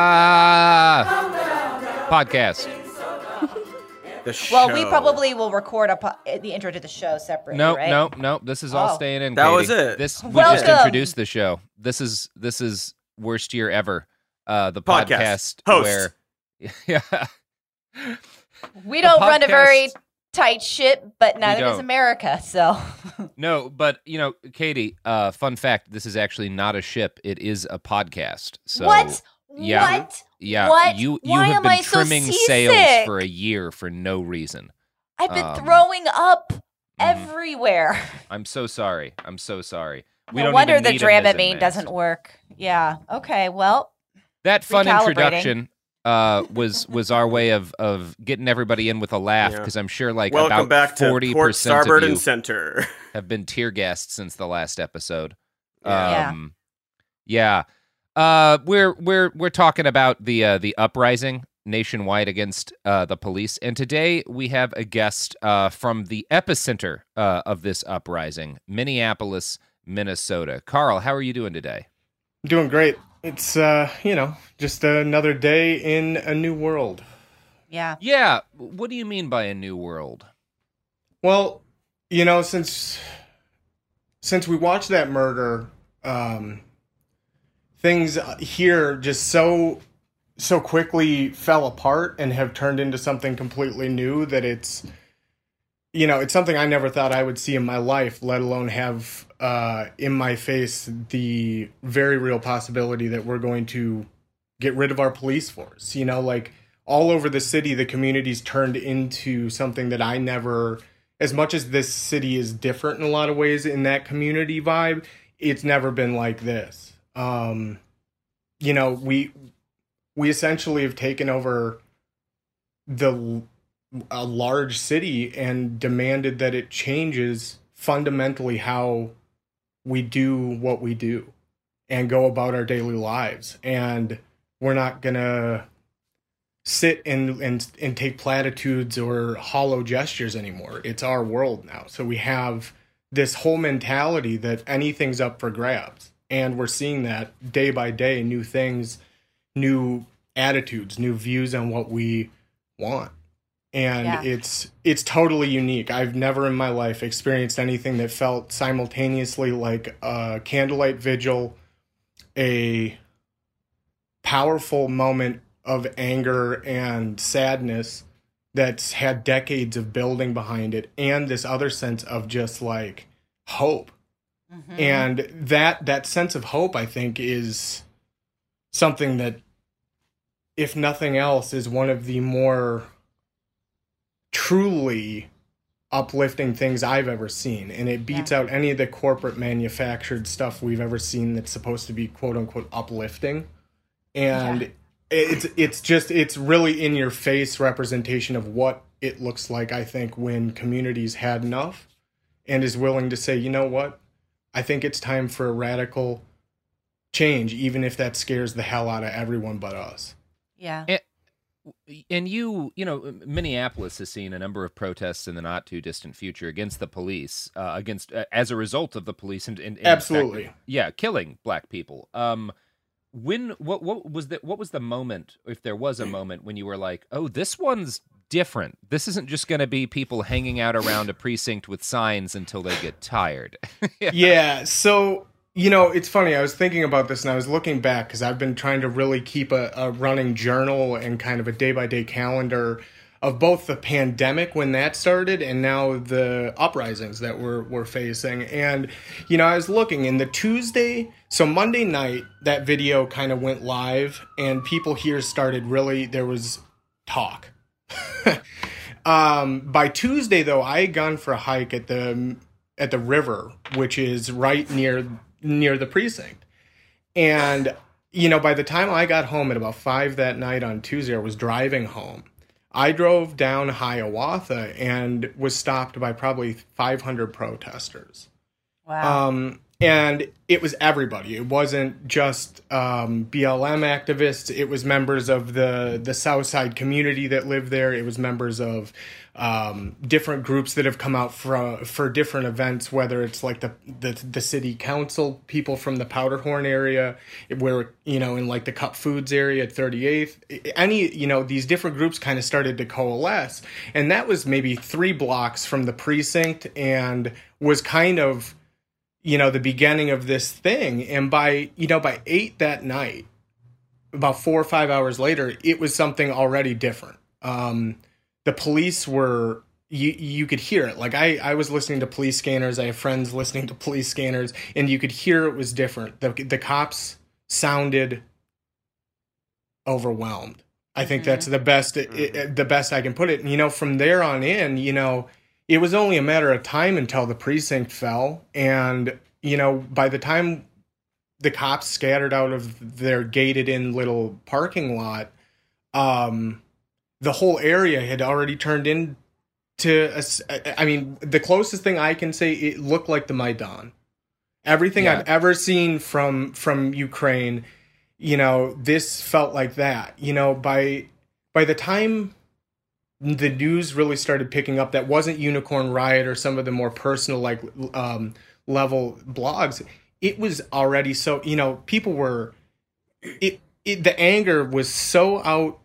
Ah, podcast. The Well, we probably will record a po- the intro to the show separately. No, right? no, no. This is all Oh. staying in. That Katie. was it. This we Welcome. just introduced the show. This is this is worst year ever. Uh, the Podcast. podcast, Host. where yeah, We don't run a very podcast- tight ship, but neither does. America. So no, but you know, Katie. Uh, fun fact: this is actually not a ship. It is a podcast. So what? Yeah, What? yeah. What? You you Why have am been I so trimming sails seasick? for a year for no reason. I've been Um, throwing up. everywhere. I'm so sorry. I'm so sorry. We no don't wonder the need him as a Dramamine doesn't work. Yeah. Okay. Well, That fun introduction uh, was was our way of of getting everybody in with a laugh Yeah. because I'm sure like Welcome about back to forty port, percent of starboard, you and center. have been tear gassed since the last episode. Yeah. Um, yeah. Uh, we're we're we're talking about the uh, the uprising nationwide against uh, the police, and today we have a guest uh, from the epicenter uh, of this uprising, Minneapolis, Minnesota. Carl, how are you doing today? Doing great. It's uh, you know, just another day in a new world. Yeah. Yeah. What do you mean by a new world? Well, you know, since since we watched that murder, um things here just so so quickly fell apart and have turned into something completely new that it's you know, it's something I never thought I would see in my life, let alone have uh, in my face the very real possibility that we're going to get rid of our police force. You know, like all over the city, the community's turned into something that I never, as much as this city is different in a lot of ways in that community vibe, it's never been like this. Um, you know, we we essentially have taken over the a large city and demanded that it changes fundamentally how we do what we do and go about our daily lives. And we're not to sit and, and and take platitudes or hollow gestures anymore. It's our world now. So we have this whole mentality that anything's up for grabs. And we're seeing that day by day new things new attitudes new views on what we want and Yeah. it's it's totally unique. I've never in my life experienced anything that felt simultaneously like a candlelight vigil, a powerful moment of anger and sadness that's had decades of building behind it and this other sense of just like hope. Mm-hmm. And that that sense of hope I think is something that if nothing else is one of the more truly uplifting things I've ever seen. And it beats out any of the corporate manufactured stuff we've ever seen that's supposed to be quote unquote uplifting. And it's it's just it's really in your face representation of what it looks like, I think, when communities had enough and is willing to say, you know what? I think it's time for a radical change, even if that scares the hell out of everyone but us. Yeah. And, and you, you know, Minneapolis has seen a number of protests in the not too distant future against the police, uh, against uh, as a result of the police, and, and, and in fact, Absolutely. yeah, killing black people. Um, when what what was the what was the moment, if there was a moment, when you were like, oh, this one's different. This isn't just going to be people hanging out around a precinct with signs until they get tired. yeah. So, you know, it's funny. I was thinking about this and I was looking back because I've been trying to really keep a, a running journal and kind of a day by day calendar of both the pandemic when that started and now the uprisings that we're, we're facing. And, you know, I was looking in the Tuesday, so Monday night, that video kind of went live and people here started really, there was talk. um, by Tuesday, though, I had gone for a hike at the at the river, which is right near near the precinct, and you know, by the time I got home at about five that night on Tuesday, I was driving home. I drove down Hiawatha and was stopped by probably 500 protesters. Wow. Um, and it was everybody. It wasn't just um, BLM activists. It was members of the the Southside community that live there. It was members of um, different groups that have come out for for different events. Whether it's like the, the the city council people from the Powderhorn area, where you know in like the Cup Foods area at 38th. Any you know these different groups kind of started to coalesce, and that was maybe three blocks from the precinct, and was kind of you know the beginning of this thing. And by you know by eight that night about four or five hours later it was something already different. Um the police were you you could hear it. Like i i was listening to police scanners. I have friends listening to police scanners and you could hear it was different. The the cops sounded overwhelmed. I think that's the best it, it- the best i can put it. And you know from there on in you know it was only a matter of time until the precinct fell. And, you know, by the time the cops scattered out of their gated in little parking lot, um, the whole area had already turned into a s- I mean, the closest thing I can say, it looked like the Maidan. Everything Yeah. I've ever seen from from Ukraine, you know, this felt like that. You know, by by the time the news really started picking up, that wasn't Unicorn Riot or some of the more personal like um, level blogs. It was already so you know people were it, it the anger was so out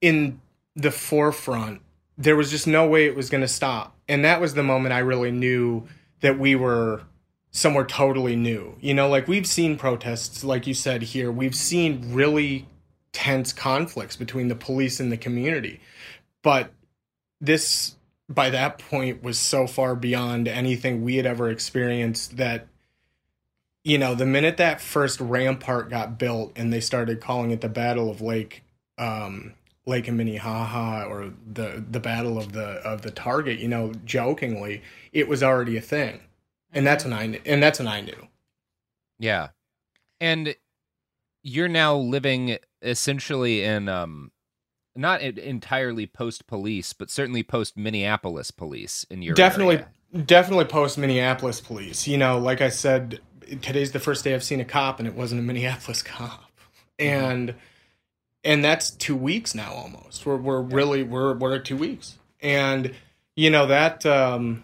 in the forefront there was just no way it was going to stop. And that was the moment i really knew that we were somewhere totally new. You know like we've seen protests like you said here. We've seen really tense conflicts between the police and the community but this by that point was so far beyond anything we had ever experienced that you know the minute that first rampart got built and they started calling it the battle of lake um lake and minnehaha or the the battle of the of the target you know jokingly it was already a thing. And that's when i kn- and that's when i knew. Yeah. And you're now living essentially in um not entirely post police, but certainly post Minneapolis police in your definitely area. definitely post minneapolis police. You know like i said today's the first day i've seen a cop and it wasn't a minneapolis cop. And and that's two weeks now almost. We're, we're really we're we're at two weeks. And you know that um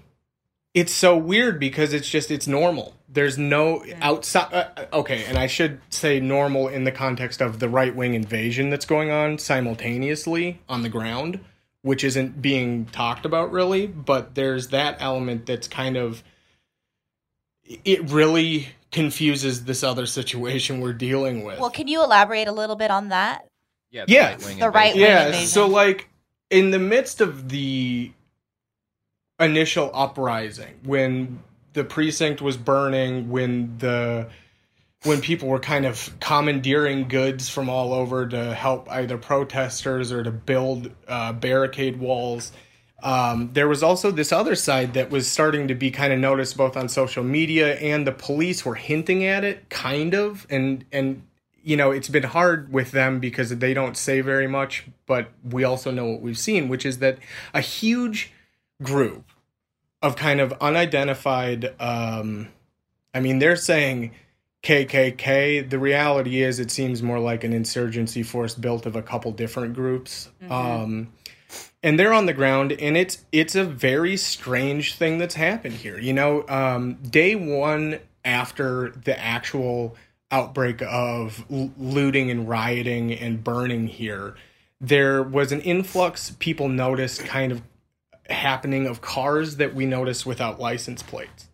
it's so weird because it's just it's normal there's no outside uh, okay and i should say normal in the context of the right-wing invasion that's going on simultaneously on the ground which isn't being talked about really but there's that element that's kind of it really confuses this other situation we're dealing with Well, can you elaborate a little bit on that? Yeah, yeah, The right-wing yeah. invasion. So, like, in the midst of the initial uprising, when the precinct was burning, when the when people were kind of commandeering goods from all over to help either protesters or to build uh, barricade walls. Um, there was also this other side that was starting to be kind of noticed both on social media and the police were hinting at it, kind of, and and you know it's been hard with them because they don't say very much, but we also know what we've seen, which is that a huge group of kind of unidentified. Um, I mean, they're saying KKK. The reality is, it seems more like an insurgency force built of a couple different groups. Um, and they're on the ground, and it's it's a very strange thing that's happened here. You know, um, day one after the actual outbreak of l- looting and rioting and burning here, there was an influx. People noticed kind of happening of cars that we notice without license plates.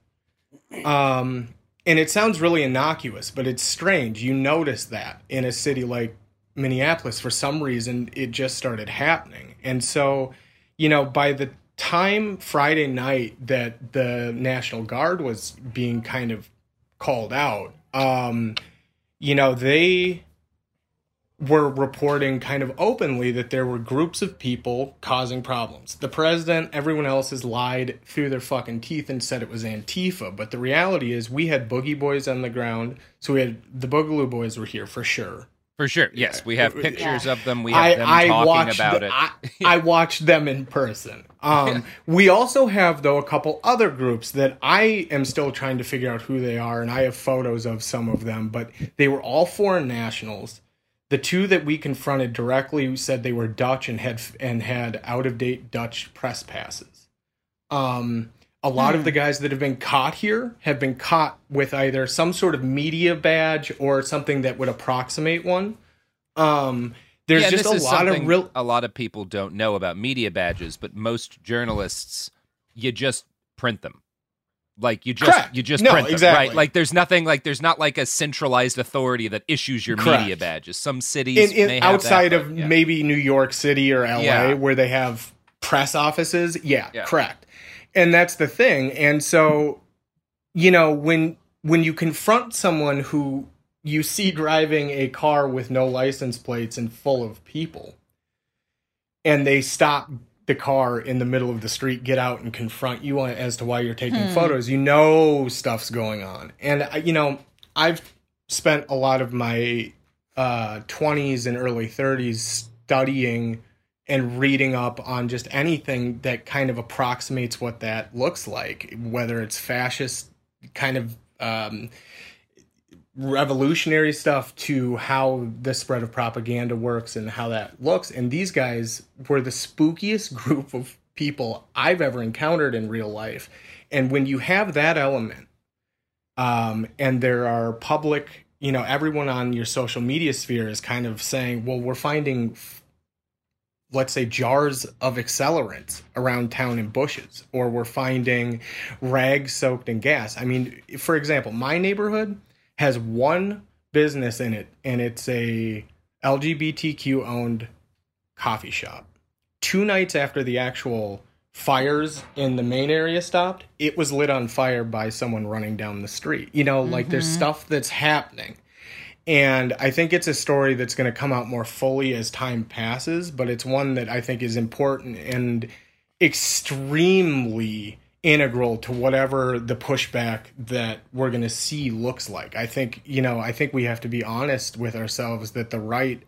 Um, and it sounds really innocuous, but it's strange. You notice that in a city like Minneapolis, for some reason, it just started happening. And so, you know, by the time Friday night that the National Guard was being kind of called out, um, you know, they were reporting kind of openly that there were groups of people causing problems. The president, everyone else has lied through their fucking teeth and said it was Antifa. But the reality is, we had Boogie Boys on the ground. So we had the Boogaloo Boys were here for sure. For sure. Yes, we have pictures of them. We I, them I talking watched about the- it. I, I watched them in person. Um, we also have though a couple other groups that I am still trying to figure out who they are, and I have photos of some of them. But they were all foreign nationals. The two that we confronted directly said they were Dutch and had and had out of date Dutch press passes. Um, a lot of the guys that have been caught here have been caught with either some sort of media badge or something that would approximate one. Um, there's Yeah, just a lot of real. A lot of people don't know about media badges, but most journalists, you just print them. Like you just Correct. you just No, print them, exactly. right? Like there's nothing like there's not like a centralized authority that issues your Correct. media badges. Some cities in, in, may have outside that, of but, yeah. maybe New York City or LA Yeah. where they have press offices. Yeah, Yeah. correct. And that's the thing. And so, you know, when when you confront someone who you see driving a car with no license plates and full of people and they stop the car in the middle of the street get out and confront you as to why you're taking Hmm. photos. You know stuff's going on. And you know, I've spent a lot of my uh 20s and early 30s studying and reading up on just anything that kind of approximates what that looks like, whether it's fascist kind of um revolutionary stuff to how the spread of propaganda works and how that looks. And these guys were the spookiest group of people I've ever encountered in real life. And when you have that element, um, and there are public, you know, everyone on your social media sphere is kind of saying, well, we're finding, let's say, jars of accelerants around town in bushes, or we're finding rags soaked in gas. I mean, for example, my neighborhood has one business in it, and it's a LGBTQ owned coffee shop. Two nights after the actual fires in the main area stopped, it was lit on fire by someone running down the street. You know, like there's Mhm. stuff that's happening. And I think it's a story that's going to come out more fully as time passes, but it's one that I think is important and extremely integral to whatever the pushback that we're going to see looks like. I think, you know, I think we have to be honest with ourselves that the right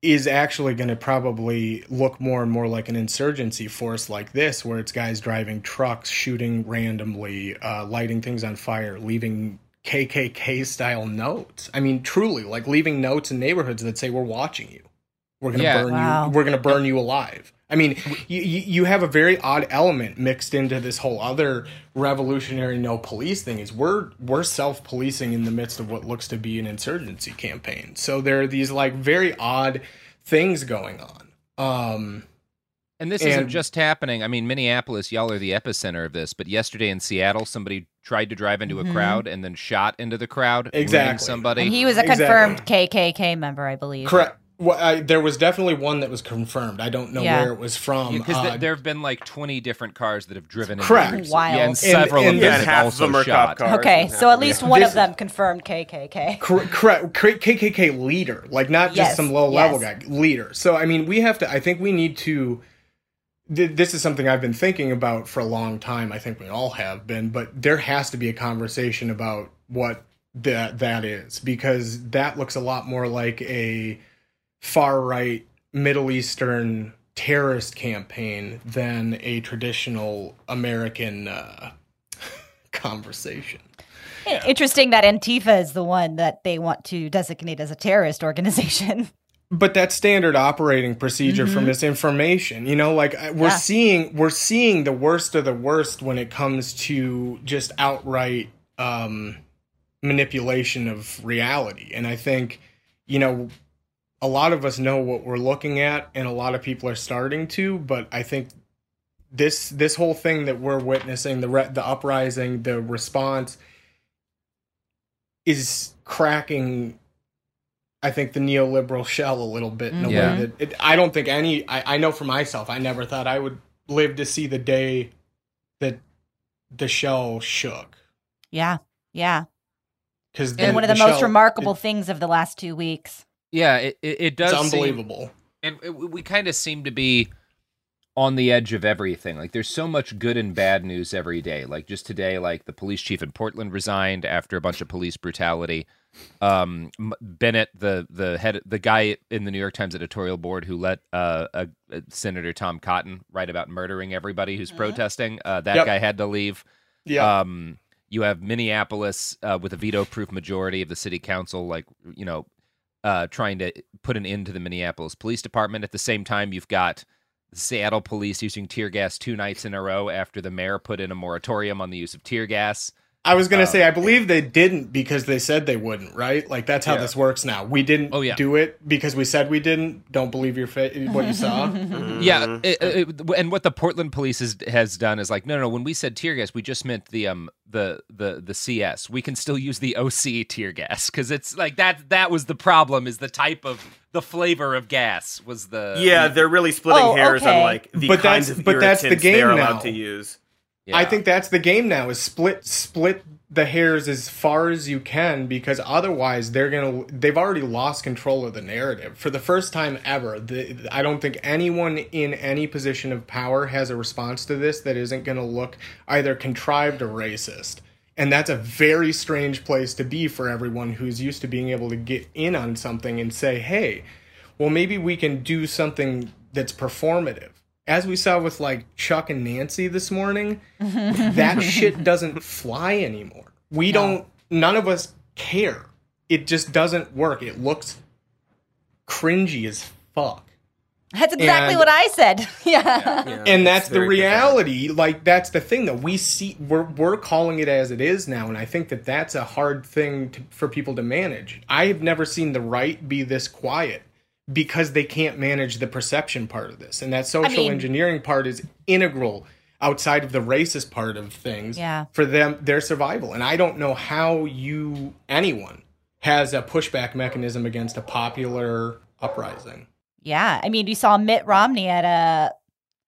is actually going to probably look more and more like an insurgency force like this, where it's guys driving trucks, shooting randomly, uh, lighting things on fire, leaving KKK style notes. I mean, truly, like leaving notes in neighborhoods that say, "We're watching you. We're going to Yeah. burn Wow. you. We're going to burn you alive." I mean, you, you you have a very odd element mixed into this whole other revolutionary no police thing. Is we're we're self policing in the midst of what looks to be an insurgency campaign. So there are these like very odd things going on. Um, And this isn't just happening. I mean, Minneapolis, y'all are the epicenter of this. But yesterday in Seattle, somebody tried to drive into a crowd and then shot into the crowd, wounding Exactly. somebody. And he was a Exactly. confirmed KKK member, I believe. correct. Well, I, there was definitely one that was confirmed. I don't know Yeah. where it was from. Because Uh, there have been like 20 different cars that have driven into Correct. groups. Wild. Yeah, and And- several and- of them yeah, have half of also them are shot. cop cars. Okay, so at least one This- of them confirmed KKK. Cor- correct K- KKK leader, like not just Yes, some low level yes. guy, leader. So I mean, we have to. I think we need to. th- This is something I've been thinking about for a long time. I think we all have been, but there has to be a conversation about what that that is because that looks a lot more like a far right Middle Eastern terrorist campaign than a traditional American uh, conversation. Interesting that Antifa is the one that they want to designate as a terrorist organization. but that's standard operating procedure for Mhm. misinformation you know like we're Yeah. seeing we're seeing the worst of the worst when it comes to just outright um manipulation of reality and i think you know a lot of us know what we're looking at and a lot of people are starting to but i think this this whole thing that we're witnessing the re- the uprising the response is cracking I think the neoliberal shell a little bit in a Yeah. way mm-hmm. that it, I don't think any. I, I know for myself, I never thought I would live to see the day that the shell shook. Yeah, yeah. Because And one of the, most remarkable things of the last two weeks. Yeah, it, it, it does. It's seem- unbelievable. and it, we kind of seem to be on the edge of everything. Like there's so much good and bad news every day. Like just today, like the police chief in Portland resigned after a bunch of police brutality. Um, Bennet, the the head, the guy in the New York Times editorial board who let uh, a, a Senator Tom Cotton write about murdering everybody who's protesting, uh, that Yep. guy had to leave. Yeah. Um, you have Minneapolis uh, with a veto-proof majority of the city council, like you know, uh, trying to put an end to the Minneapolis Police Department. At the same time, you've got Seattle police using tear gas two nights in a row after the mayor put in a moratorium on the use of tear gas. I was gonna Um, say I believe they didn't because they said they wouldn't, right? Like that's how Yeah. this works now. We didn't Oh, yeah. do it because we said we didn't. Don't believe your fa- what you saw. Yeah, it- it- and what the Portland police has has done is like, no, no, no. When we said tear gas, we just meant the um the the the CS. We can still use the OC tear gas because it's like that. That was the problem. Is the type of the flavor of gas was the Yeah, they're really splitting Oh, hairs okay. on like the But kinds that's- of but that's the irritants game they're now. allowed to use. I think that's the game now is split split the hairs as far as you can because otherwise they're gonna they've already lost control of the narrative for the first time ever. The, I don't think anyone in any position of power has a response to this that isn't gonna look either contrived or racist. And that's a very strange place to be for everyone who's used to being able to get in on something and say, hey, well, maybe we can do something that's performative. As we saw with like Chuck and Nancy this morning, that shit doesn't fly anymore. We don't, none of us care. It just doesn't work. It looks cringy as fuck. That's exactly And- what I said. yeah. and that's the reality like that's the thing that we see we're, we're calling it as it is now and i think that that's a hard thing to, for people to manage i have never seen the right be this quiet because they can't manage the perception part of this and that social mean- engineering part is integral outside of the racist part of things Yeah. for them their survival and i don't know how you anyone has a pushback mechanism against a popular uprising Yeah. I mean, you saw Mitt Romney at a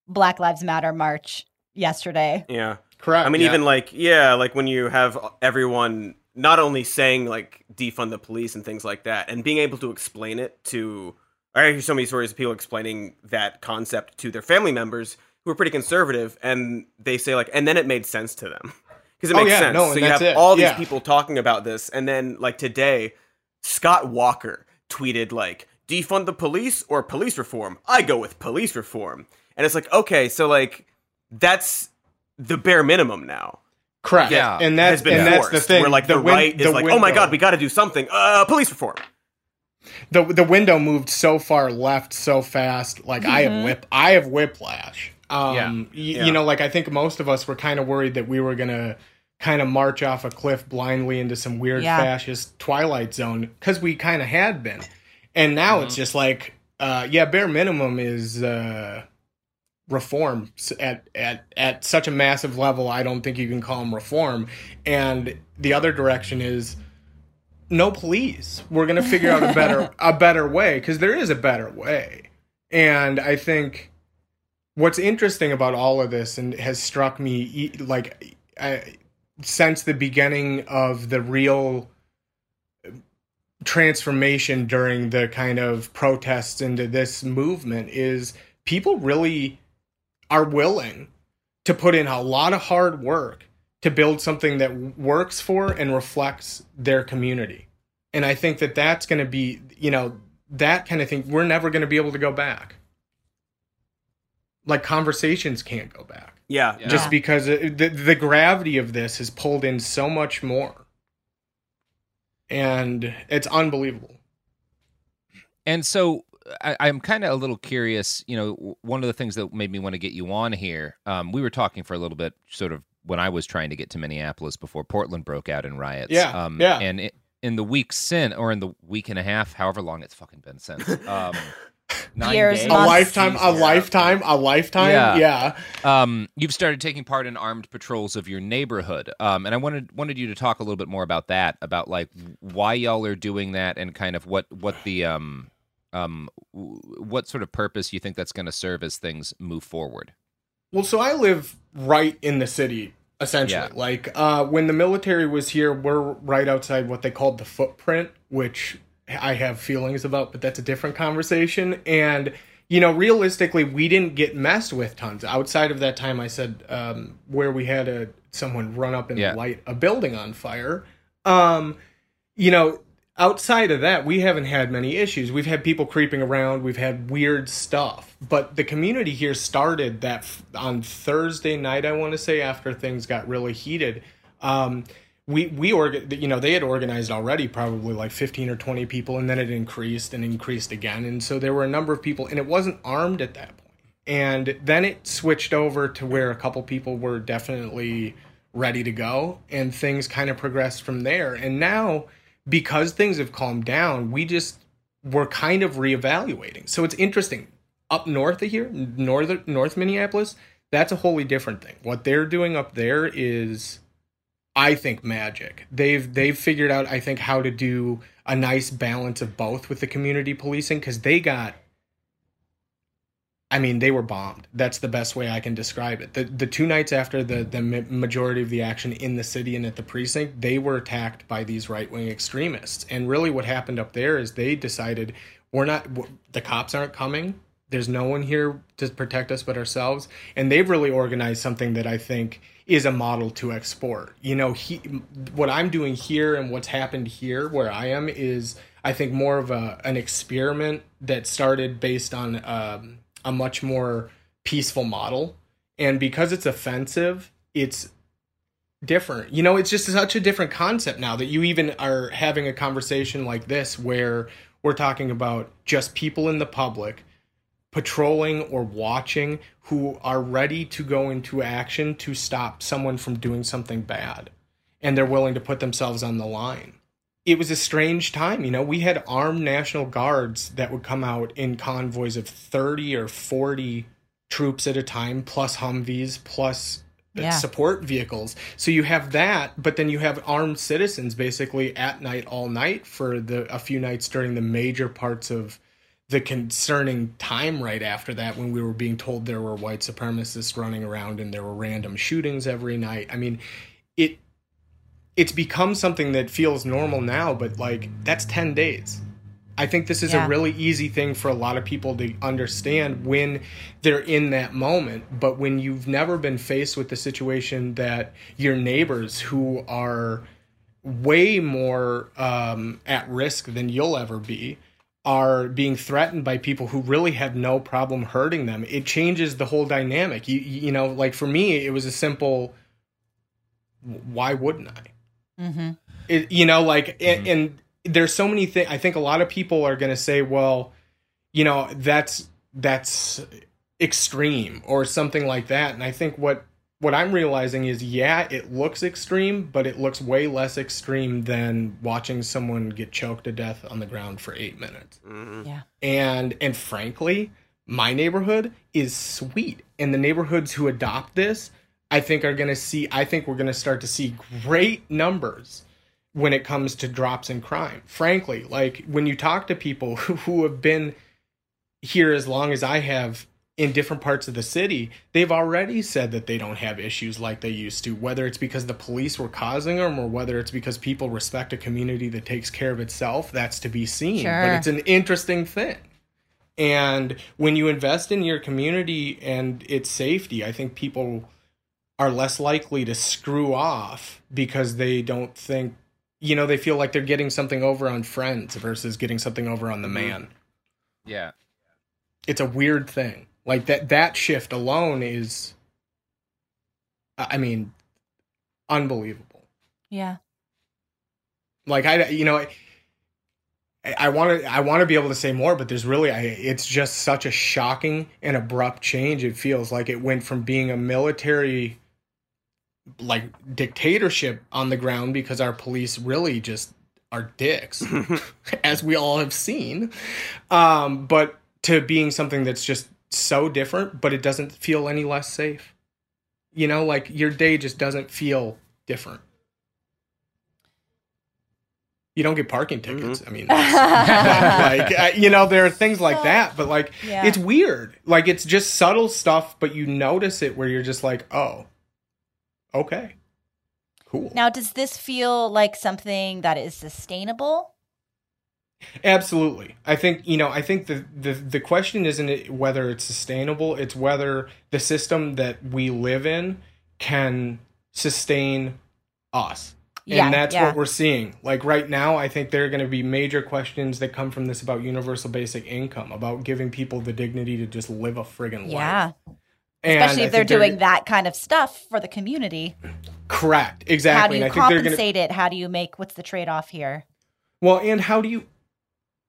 Black Lives Matter march yesterday. Yeah. Correct. I mean, yeah. even like, yeah, like when you have everyone not only saying like defund the police and things like that, and being able to explain it to, I hear so many stories of people explaining that concept to their family members who are pretty conservative, and they say like, and then it made sense to them because it Oh, makes yeah, sense. no, so you have it. all these Yeah. people talking about this, and then like today, Scott Walker tweeted like, defund the police or police reform. I go with police reform, and it's like, okay, so like that's the bare minimum now. Correct. Yeah, And that's- has been and that's forced, the thing. Where like The the, win- right is the like, oh my god, we got to do something. Uh, police reform. The the window moved so far left so fast. Like I have Mhm. whip, I have whiplash. Um, Yeah. y- Yeah. you know, like I think most of us were kind of worried that we were gonna kind of march off a cliff blindly into some weird Yeah. fascist twilight zone because we kind of had been, and now it's just like, uh, yeah, bare minimum is. Uh, reform at at at such a massive level i don't think you can call them reform and the other direction is no police we're going to figure out a better a better way because there is a better way. And i think what's interesting about all of this and has struck me like I, since the beginning of the real transformation during the kind of protests into this movement is people really are willing to put in a lot of hard work to build something that works for and reflects their community. And I think that that's going to be, you know, that kind of thing. We're never going to be able to go back. Like conversations can't go back. Yeah, Just because it, the, the gravity of this has pulled in so much more. And it's unbelievable. And so I, I'm kind of a little curious. You know, one of the things that made me want to get you on here, um, we were talking for a little bit, sort of when I was trying to get to Minneapolis before Portland broke out in riots. Yeah, um, yeah. And it, in the week since, or in the week and a half, however long it's fucking been since, um, nine Years, days? A lifetime, a lifetime, a lifetime. Yeah. Um, you've started taking part in armed patrols of your neighborhood, um, and I wanted wanted you to talk a little bit more about that, about like why y'all are doing that, and kind of what what the um um w- what sort of purpose you think that's going to serve as things move forward. Well, so I live right in the city, essentially. Yeah. Like uh, when the military was here, we're right outside what they called the footprint, which I have feelings about, but that's a different conversation. And you know, realistically, we didn't get messed with tons. Outside of that time, I said um, where we had a someone run up and Yeah. light a building on fire. Um, you know, outside of that, we haven't had many issues. We've had people creeping around. We've had weird stuff. But the community here started that f- on Thursday night, I want to say, after things got really heated. Um, we we org- you know they had organized already probably like 15 or 20 people and then it increased and increased again and so there were a number of people and it wasn't armed at that point and then it switched over to where a couple people were definitely ready to go and things kind of progressed from there and now because things have calmed down we just we're kind of reevaluating. So it's interesting. Up north of here north north minneapolis that's a wholly different thing. What they're doing up there is I think magic. They've they've figured out I think how to do a nice balance of both with the community policing cuz they got I mean, they were bombed. That's the best way I can describe it. The the two nights after the the majority of the action in the city and at the precinct, they were attacked by these right wing extremists. And really, what happened up there is they decided we're not the cops aren't coming. There's no one here to protect us but ourselves. And they've really organized something that I think is a model to export. You know, he, what I'm doing here and what's happened here where I am is I think more of a an experiment that started based on um, a much more peaceful model. And because it's offensive, it's different. You know, it's just such a different concept now that you even are having a conversation like this where we're talking about just people in the public patrolling or watching who are ready to go into action to stop someone from doing something bad and they're willing to put themselves on the line. It was a strange time, you know. We had armed National Guards that would come out in convoys of 30 or 40 troops at a time, plus Humvees, plus Yeah. support vehicles. So you have that, but then you have armed citizens basically at night all night for the a few nights during the major parts of the concerning time right after that when we were being told there were white supremacists running around and there were random shootings every night. I mean, it it's become something that feels normal now, but like that's 10 days. I think this is Yeah. a really easy thing for a lot of people to understand when they're in that moment. But when you've never been faced with the situation that your neighbors who are way more um, at risk than you'll ever be are being threatened by people who really have no problem hurting them, it changes the whole dynamic. You, you know, like for me, it was a simple, why wouldn't I? Mm-hmm. it, you know like and, and there's so many things i think a lot of people are going to say well you know that's that's extreme or something like that. And i think what what i'm realizing is yeah it looks extreme but it looks way less extreme than watching someone get choked to death on the ground for eight minutes. Yeah. and and frankly my neighborhood is sweet. And the neighborhoods who adopt this i think are going to see i think we're going to start to see great numbers when it comes to drops in crime. Frankly like when you talk to people who, who have been here as long as i have in different parts of the city they've already said that they don't have issues like they used to whether it's because the police were causing them or whether it's because people respect a community that takes care of itself that's to be seen. But it's an interesting thing. And when you invest in your community and its safety, I think people are less likely to screw off because they don't think, you know, they feel like they're getting something over on friends versus getting something over on the mm-hmm. man. Yeah. It's a weird thing. Like that that shift alone is I I mean unbelievable. Yeah. like I you know I- I want to I want to be able to say more but there's really I, it's just such a shocking and abrupt change it feels like it went from being a military like dictatorship on the ground because our police really just are dicks as we all have seen um but to being something that's just so different but it doesn't feel any less safe you know like your day just doesn't feel different you don't get parking tickets. I mean, like uh, you know, there are things like that, but like Yeah. it's weird. Like it's just subtle stuff, but you notice it where you're just like, oh, okay, cool, Now, does this feel like something that is sustainable? absolutely. I think you know, I think the the the question isn't whether it's sustainable; it's whether the system that we live in can sustain us. Yeah, and that's yeah. what we're seeing. Like right now, I think there are going to be major questions that come from this about universal basic income, about giving people the dignity to just live a friggin' life. Yeah. And Especially if they're think they're- doing that kind of stuff for the community. Correct. Exactly. How do you think gonna- compensate it? How do you make what's the trade off here? Well, and how do you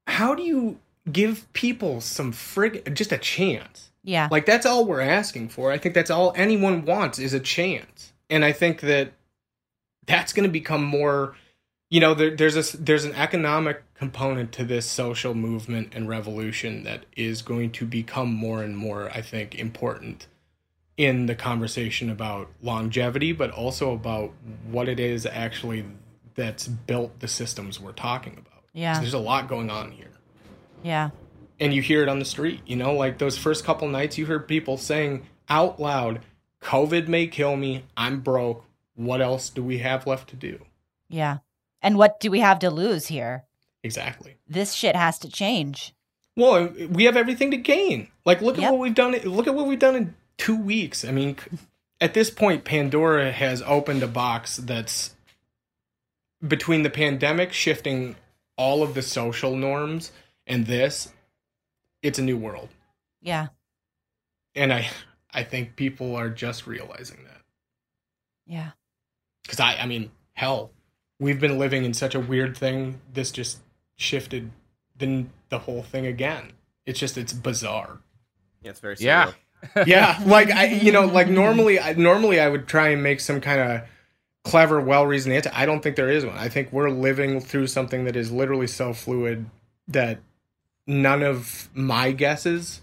how do you give people some frig just a chance? Yeah. Like that's all we're asking for. I think that's all anyone wants is a chance. And I think that that's going to become more you know there, there's a there's an economic component to this social movement and revolution that is going to become more and more I think important in the conversation about longevity but also about what it is actually that's built the systems we're talking about. Yeah. There's a lot going on here. Yeah. and you hear it on the street. You know, like those first couple nights, you heard people saying out loud, "COVID may kill me. I'm broke. What else do we have left to do?" Yeah. And what do we have to lose here? Exactly. This shit has to change. Well, we have everything to gain. Like, look at what we've done. Look at what we've done in two weeks. I mean, at this point, Pandora has opened a box that's between the pandemic shifting all of the social norms and this. It's a new world, Yeah. and I, I think people are just realizing that. Yeah. Because I, I mean, hell, we've been living in such a weird thing. This just shifted the the whole thing again. It's just it's bizarre. Yeah, it's very Yeah. surreal. yeah, like I, you know, like normally, I, normally I would try and make some kind of clever, well-reasoned answer. I don't think there is one. I think we're living through something that is literally so fluid that none of my guesses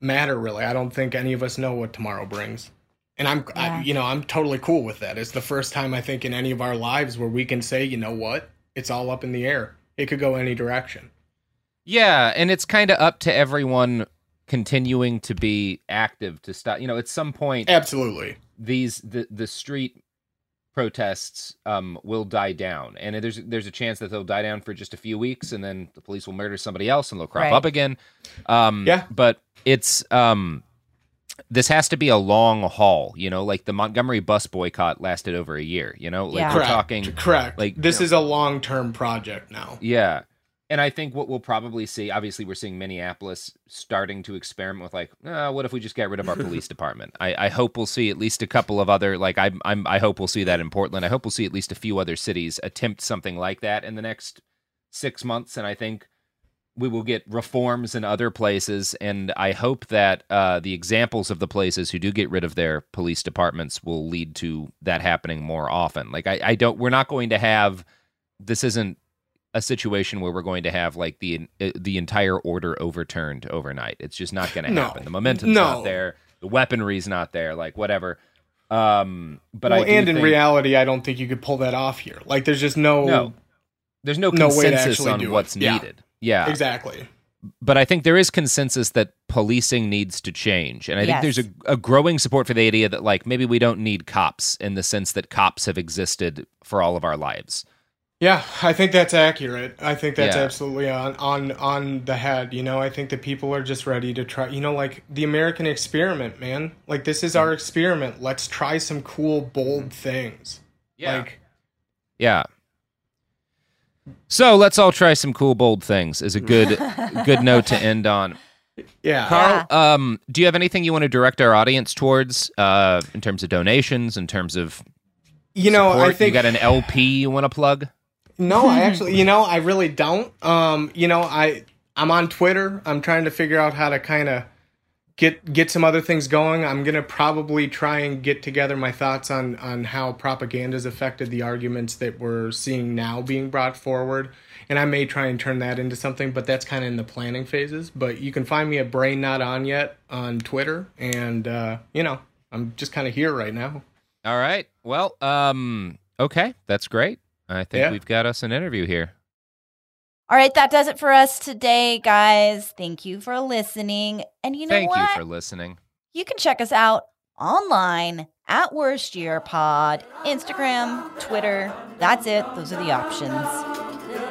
matter really. I don't think any of us know what tomorrow brings. And I'm, Yeah. I, you know, I'm totally cool with that. It's the first time I think in any of our lives where we can say, you know what, it's all up in the air. It could go any direction. Yeah, and it's kind of up to everyone continuing to be active to stop. You know, at some point, Absolutely. these the the street protests um will die down, and there's there's a chance that they'll die down for just a few weeks, and then the police will murder somebody else, and they'll crop Right. up again. Um, Yeah. but it's um. This has to be a long haul, you know. Like the Montgomery bus boycott lasted over a year, you know. Like Yeah. we're Correct. talking, Correct. like this is a long-term project now. yeah. And I think what we'll probably see, obviously, we're seeing Minneapolis starting to experiment with, like, uh, what if we just get rid of our police department? I, I hope we'll see at least a couple of other, like, I'm, I'm, I hope we'll see that in Portland. I hope we'll see at least a few other cities attempt something like that in the next six months. And I think we will get reforms in other places. And I hope that uh, the examples of the places who do get rid of their police departments will lead to that happening more often. Like, I, I don't, we're not going to have, this isn't a situation where we're going to have like the uh, the entire order overturned overnight. It's just not going to No. happen. The momentum's No. not there. The weaponry's not there. Like whatever. Um, but well, I and in think reality, I don't think you could pull that off here. Like, there's just no, No. there's no no way to consensus actually on do it. what's Yeah. needed. Yeah, exactly. but I think there is consensus that policing needs to change, and I think there's a, a growing support for the idea that like maybe we don't need cops in the sense that cops have existed for all of our lives. Yeah, I think that's accurate. I think that's Yeah. absolutely on on on the head. You know, I think that people are just ready to try. You know, like the American experiment, man. Like this is our experiment. Let's try some cool, bold things. Yeah. Like, Yeah. So let's all try some cool, bold things. Is a good good note to end on. yeah. Carl, um, do you have anything you want to direct our audience towards uh, in terms of donations, in terms of you know, I think you got an LP you want to plug? No, I actually, you know, I really don't. Um, you know, I I'm on Twitter. I'm trying to figure out how to kind of get get some other things going. I'm gonna probably try and get together my thoughts on on how propaganda's affected the arguments that we're seeing now being brought forward. And I may try and turn that into something, but that's kind of in the planning phases. But you can find me at Brain Not On Yet on Twitter, and uh, you know, I'm just kind of here right now. All right. Well, um, okay, that's great. I think Yeah. we've got us an interview here. All right, that does it for us today, guys. Thank you for listening. And you know Thank what? you for listening. You can check us out online at Worst Year Pod, Instagram, Twitter. That's it. Those are the options.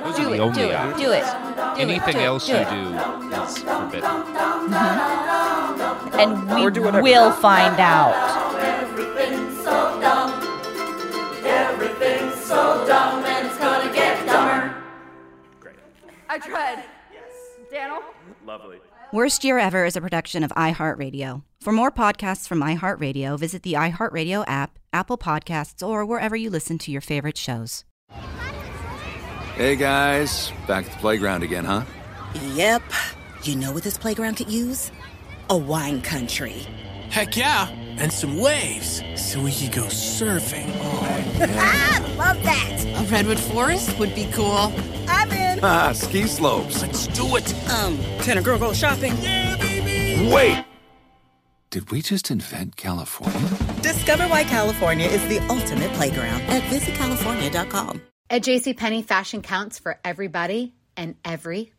Those do are the it, only do it, do it, do Anything it, do it, else do you it. do is forbidden. Mm-hmm. And we do will find out. Tried. Yes. Daniel? Lovely. Worst Year Ever is a production of iHeartRadio. For more podcasts from iHeartRadio, visit the iHeartRadio app, Apple Podcasts, or wherever you listen to your favorite shows. Hey guys, back at the playground again, huh? Yep. You know what this playground could use? A wine country. Heck yeah, and some waves so we could go surfing. ah, love that. A redwood forest would be cool. I'm in. Ah, ski slopes. Let's do it. Um, can a girl go shopping? Wait! Did we just invent California? Discover why California is the ultimate playground at visitcalifornia.com. At JCPenney, fashion counts for everybody and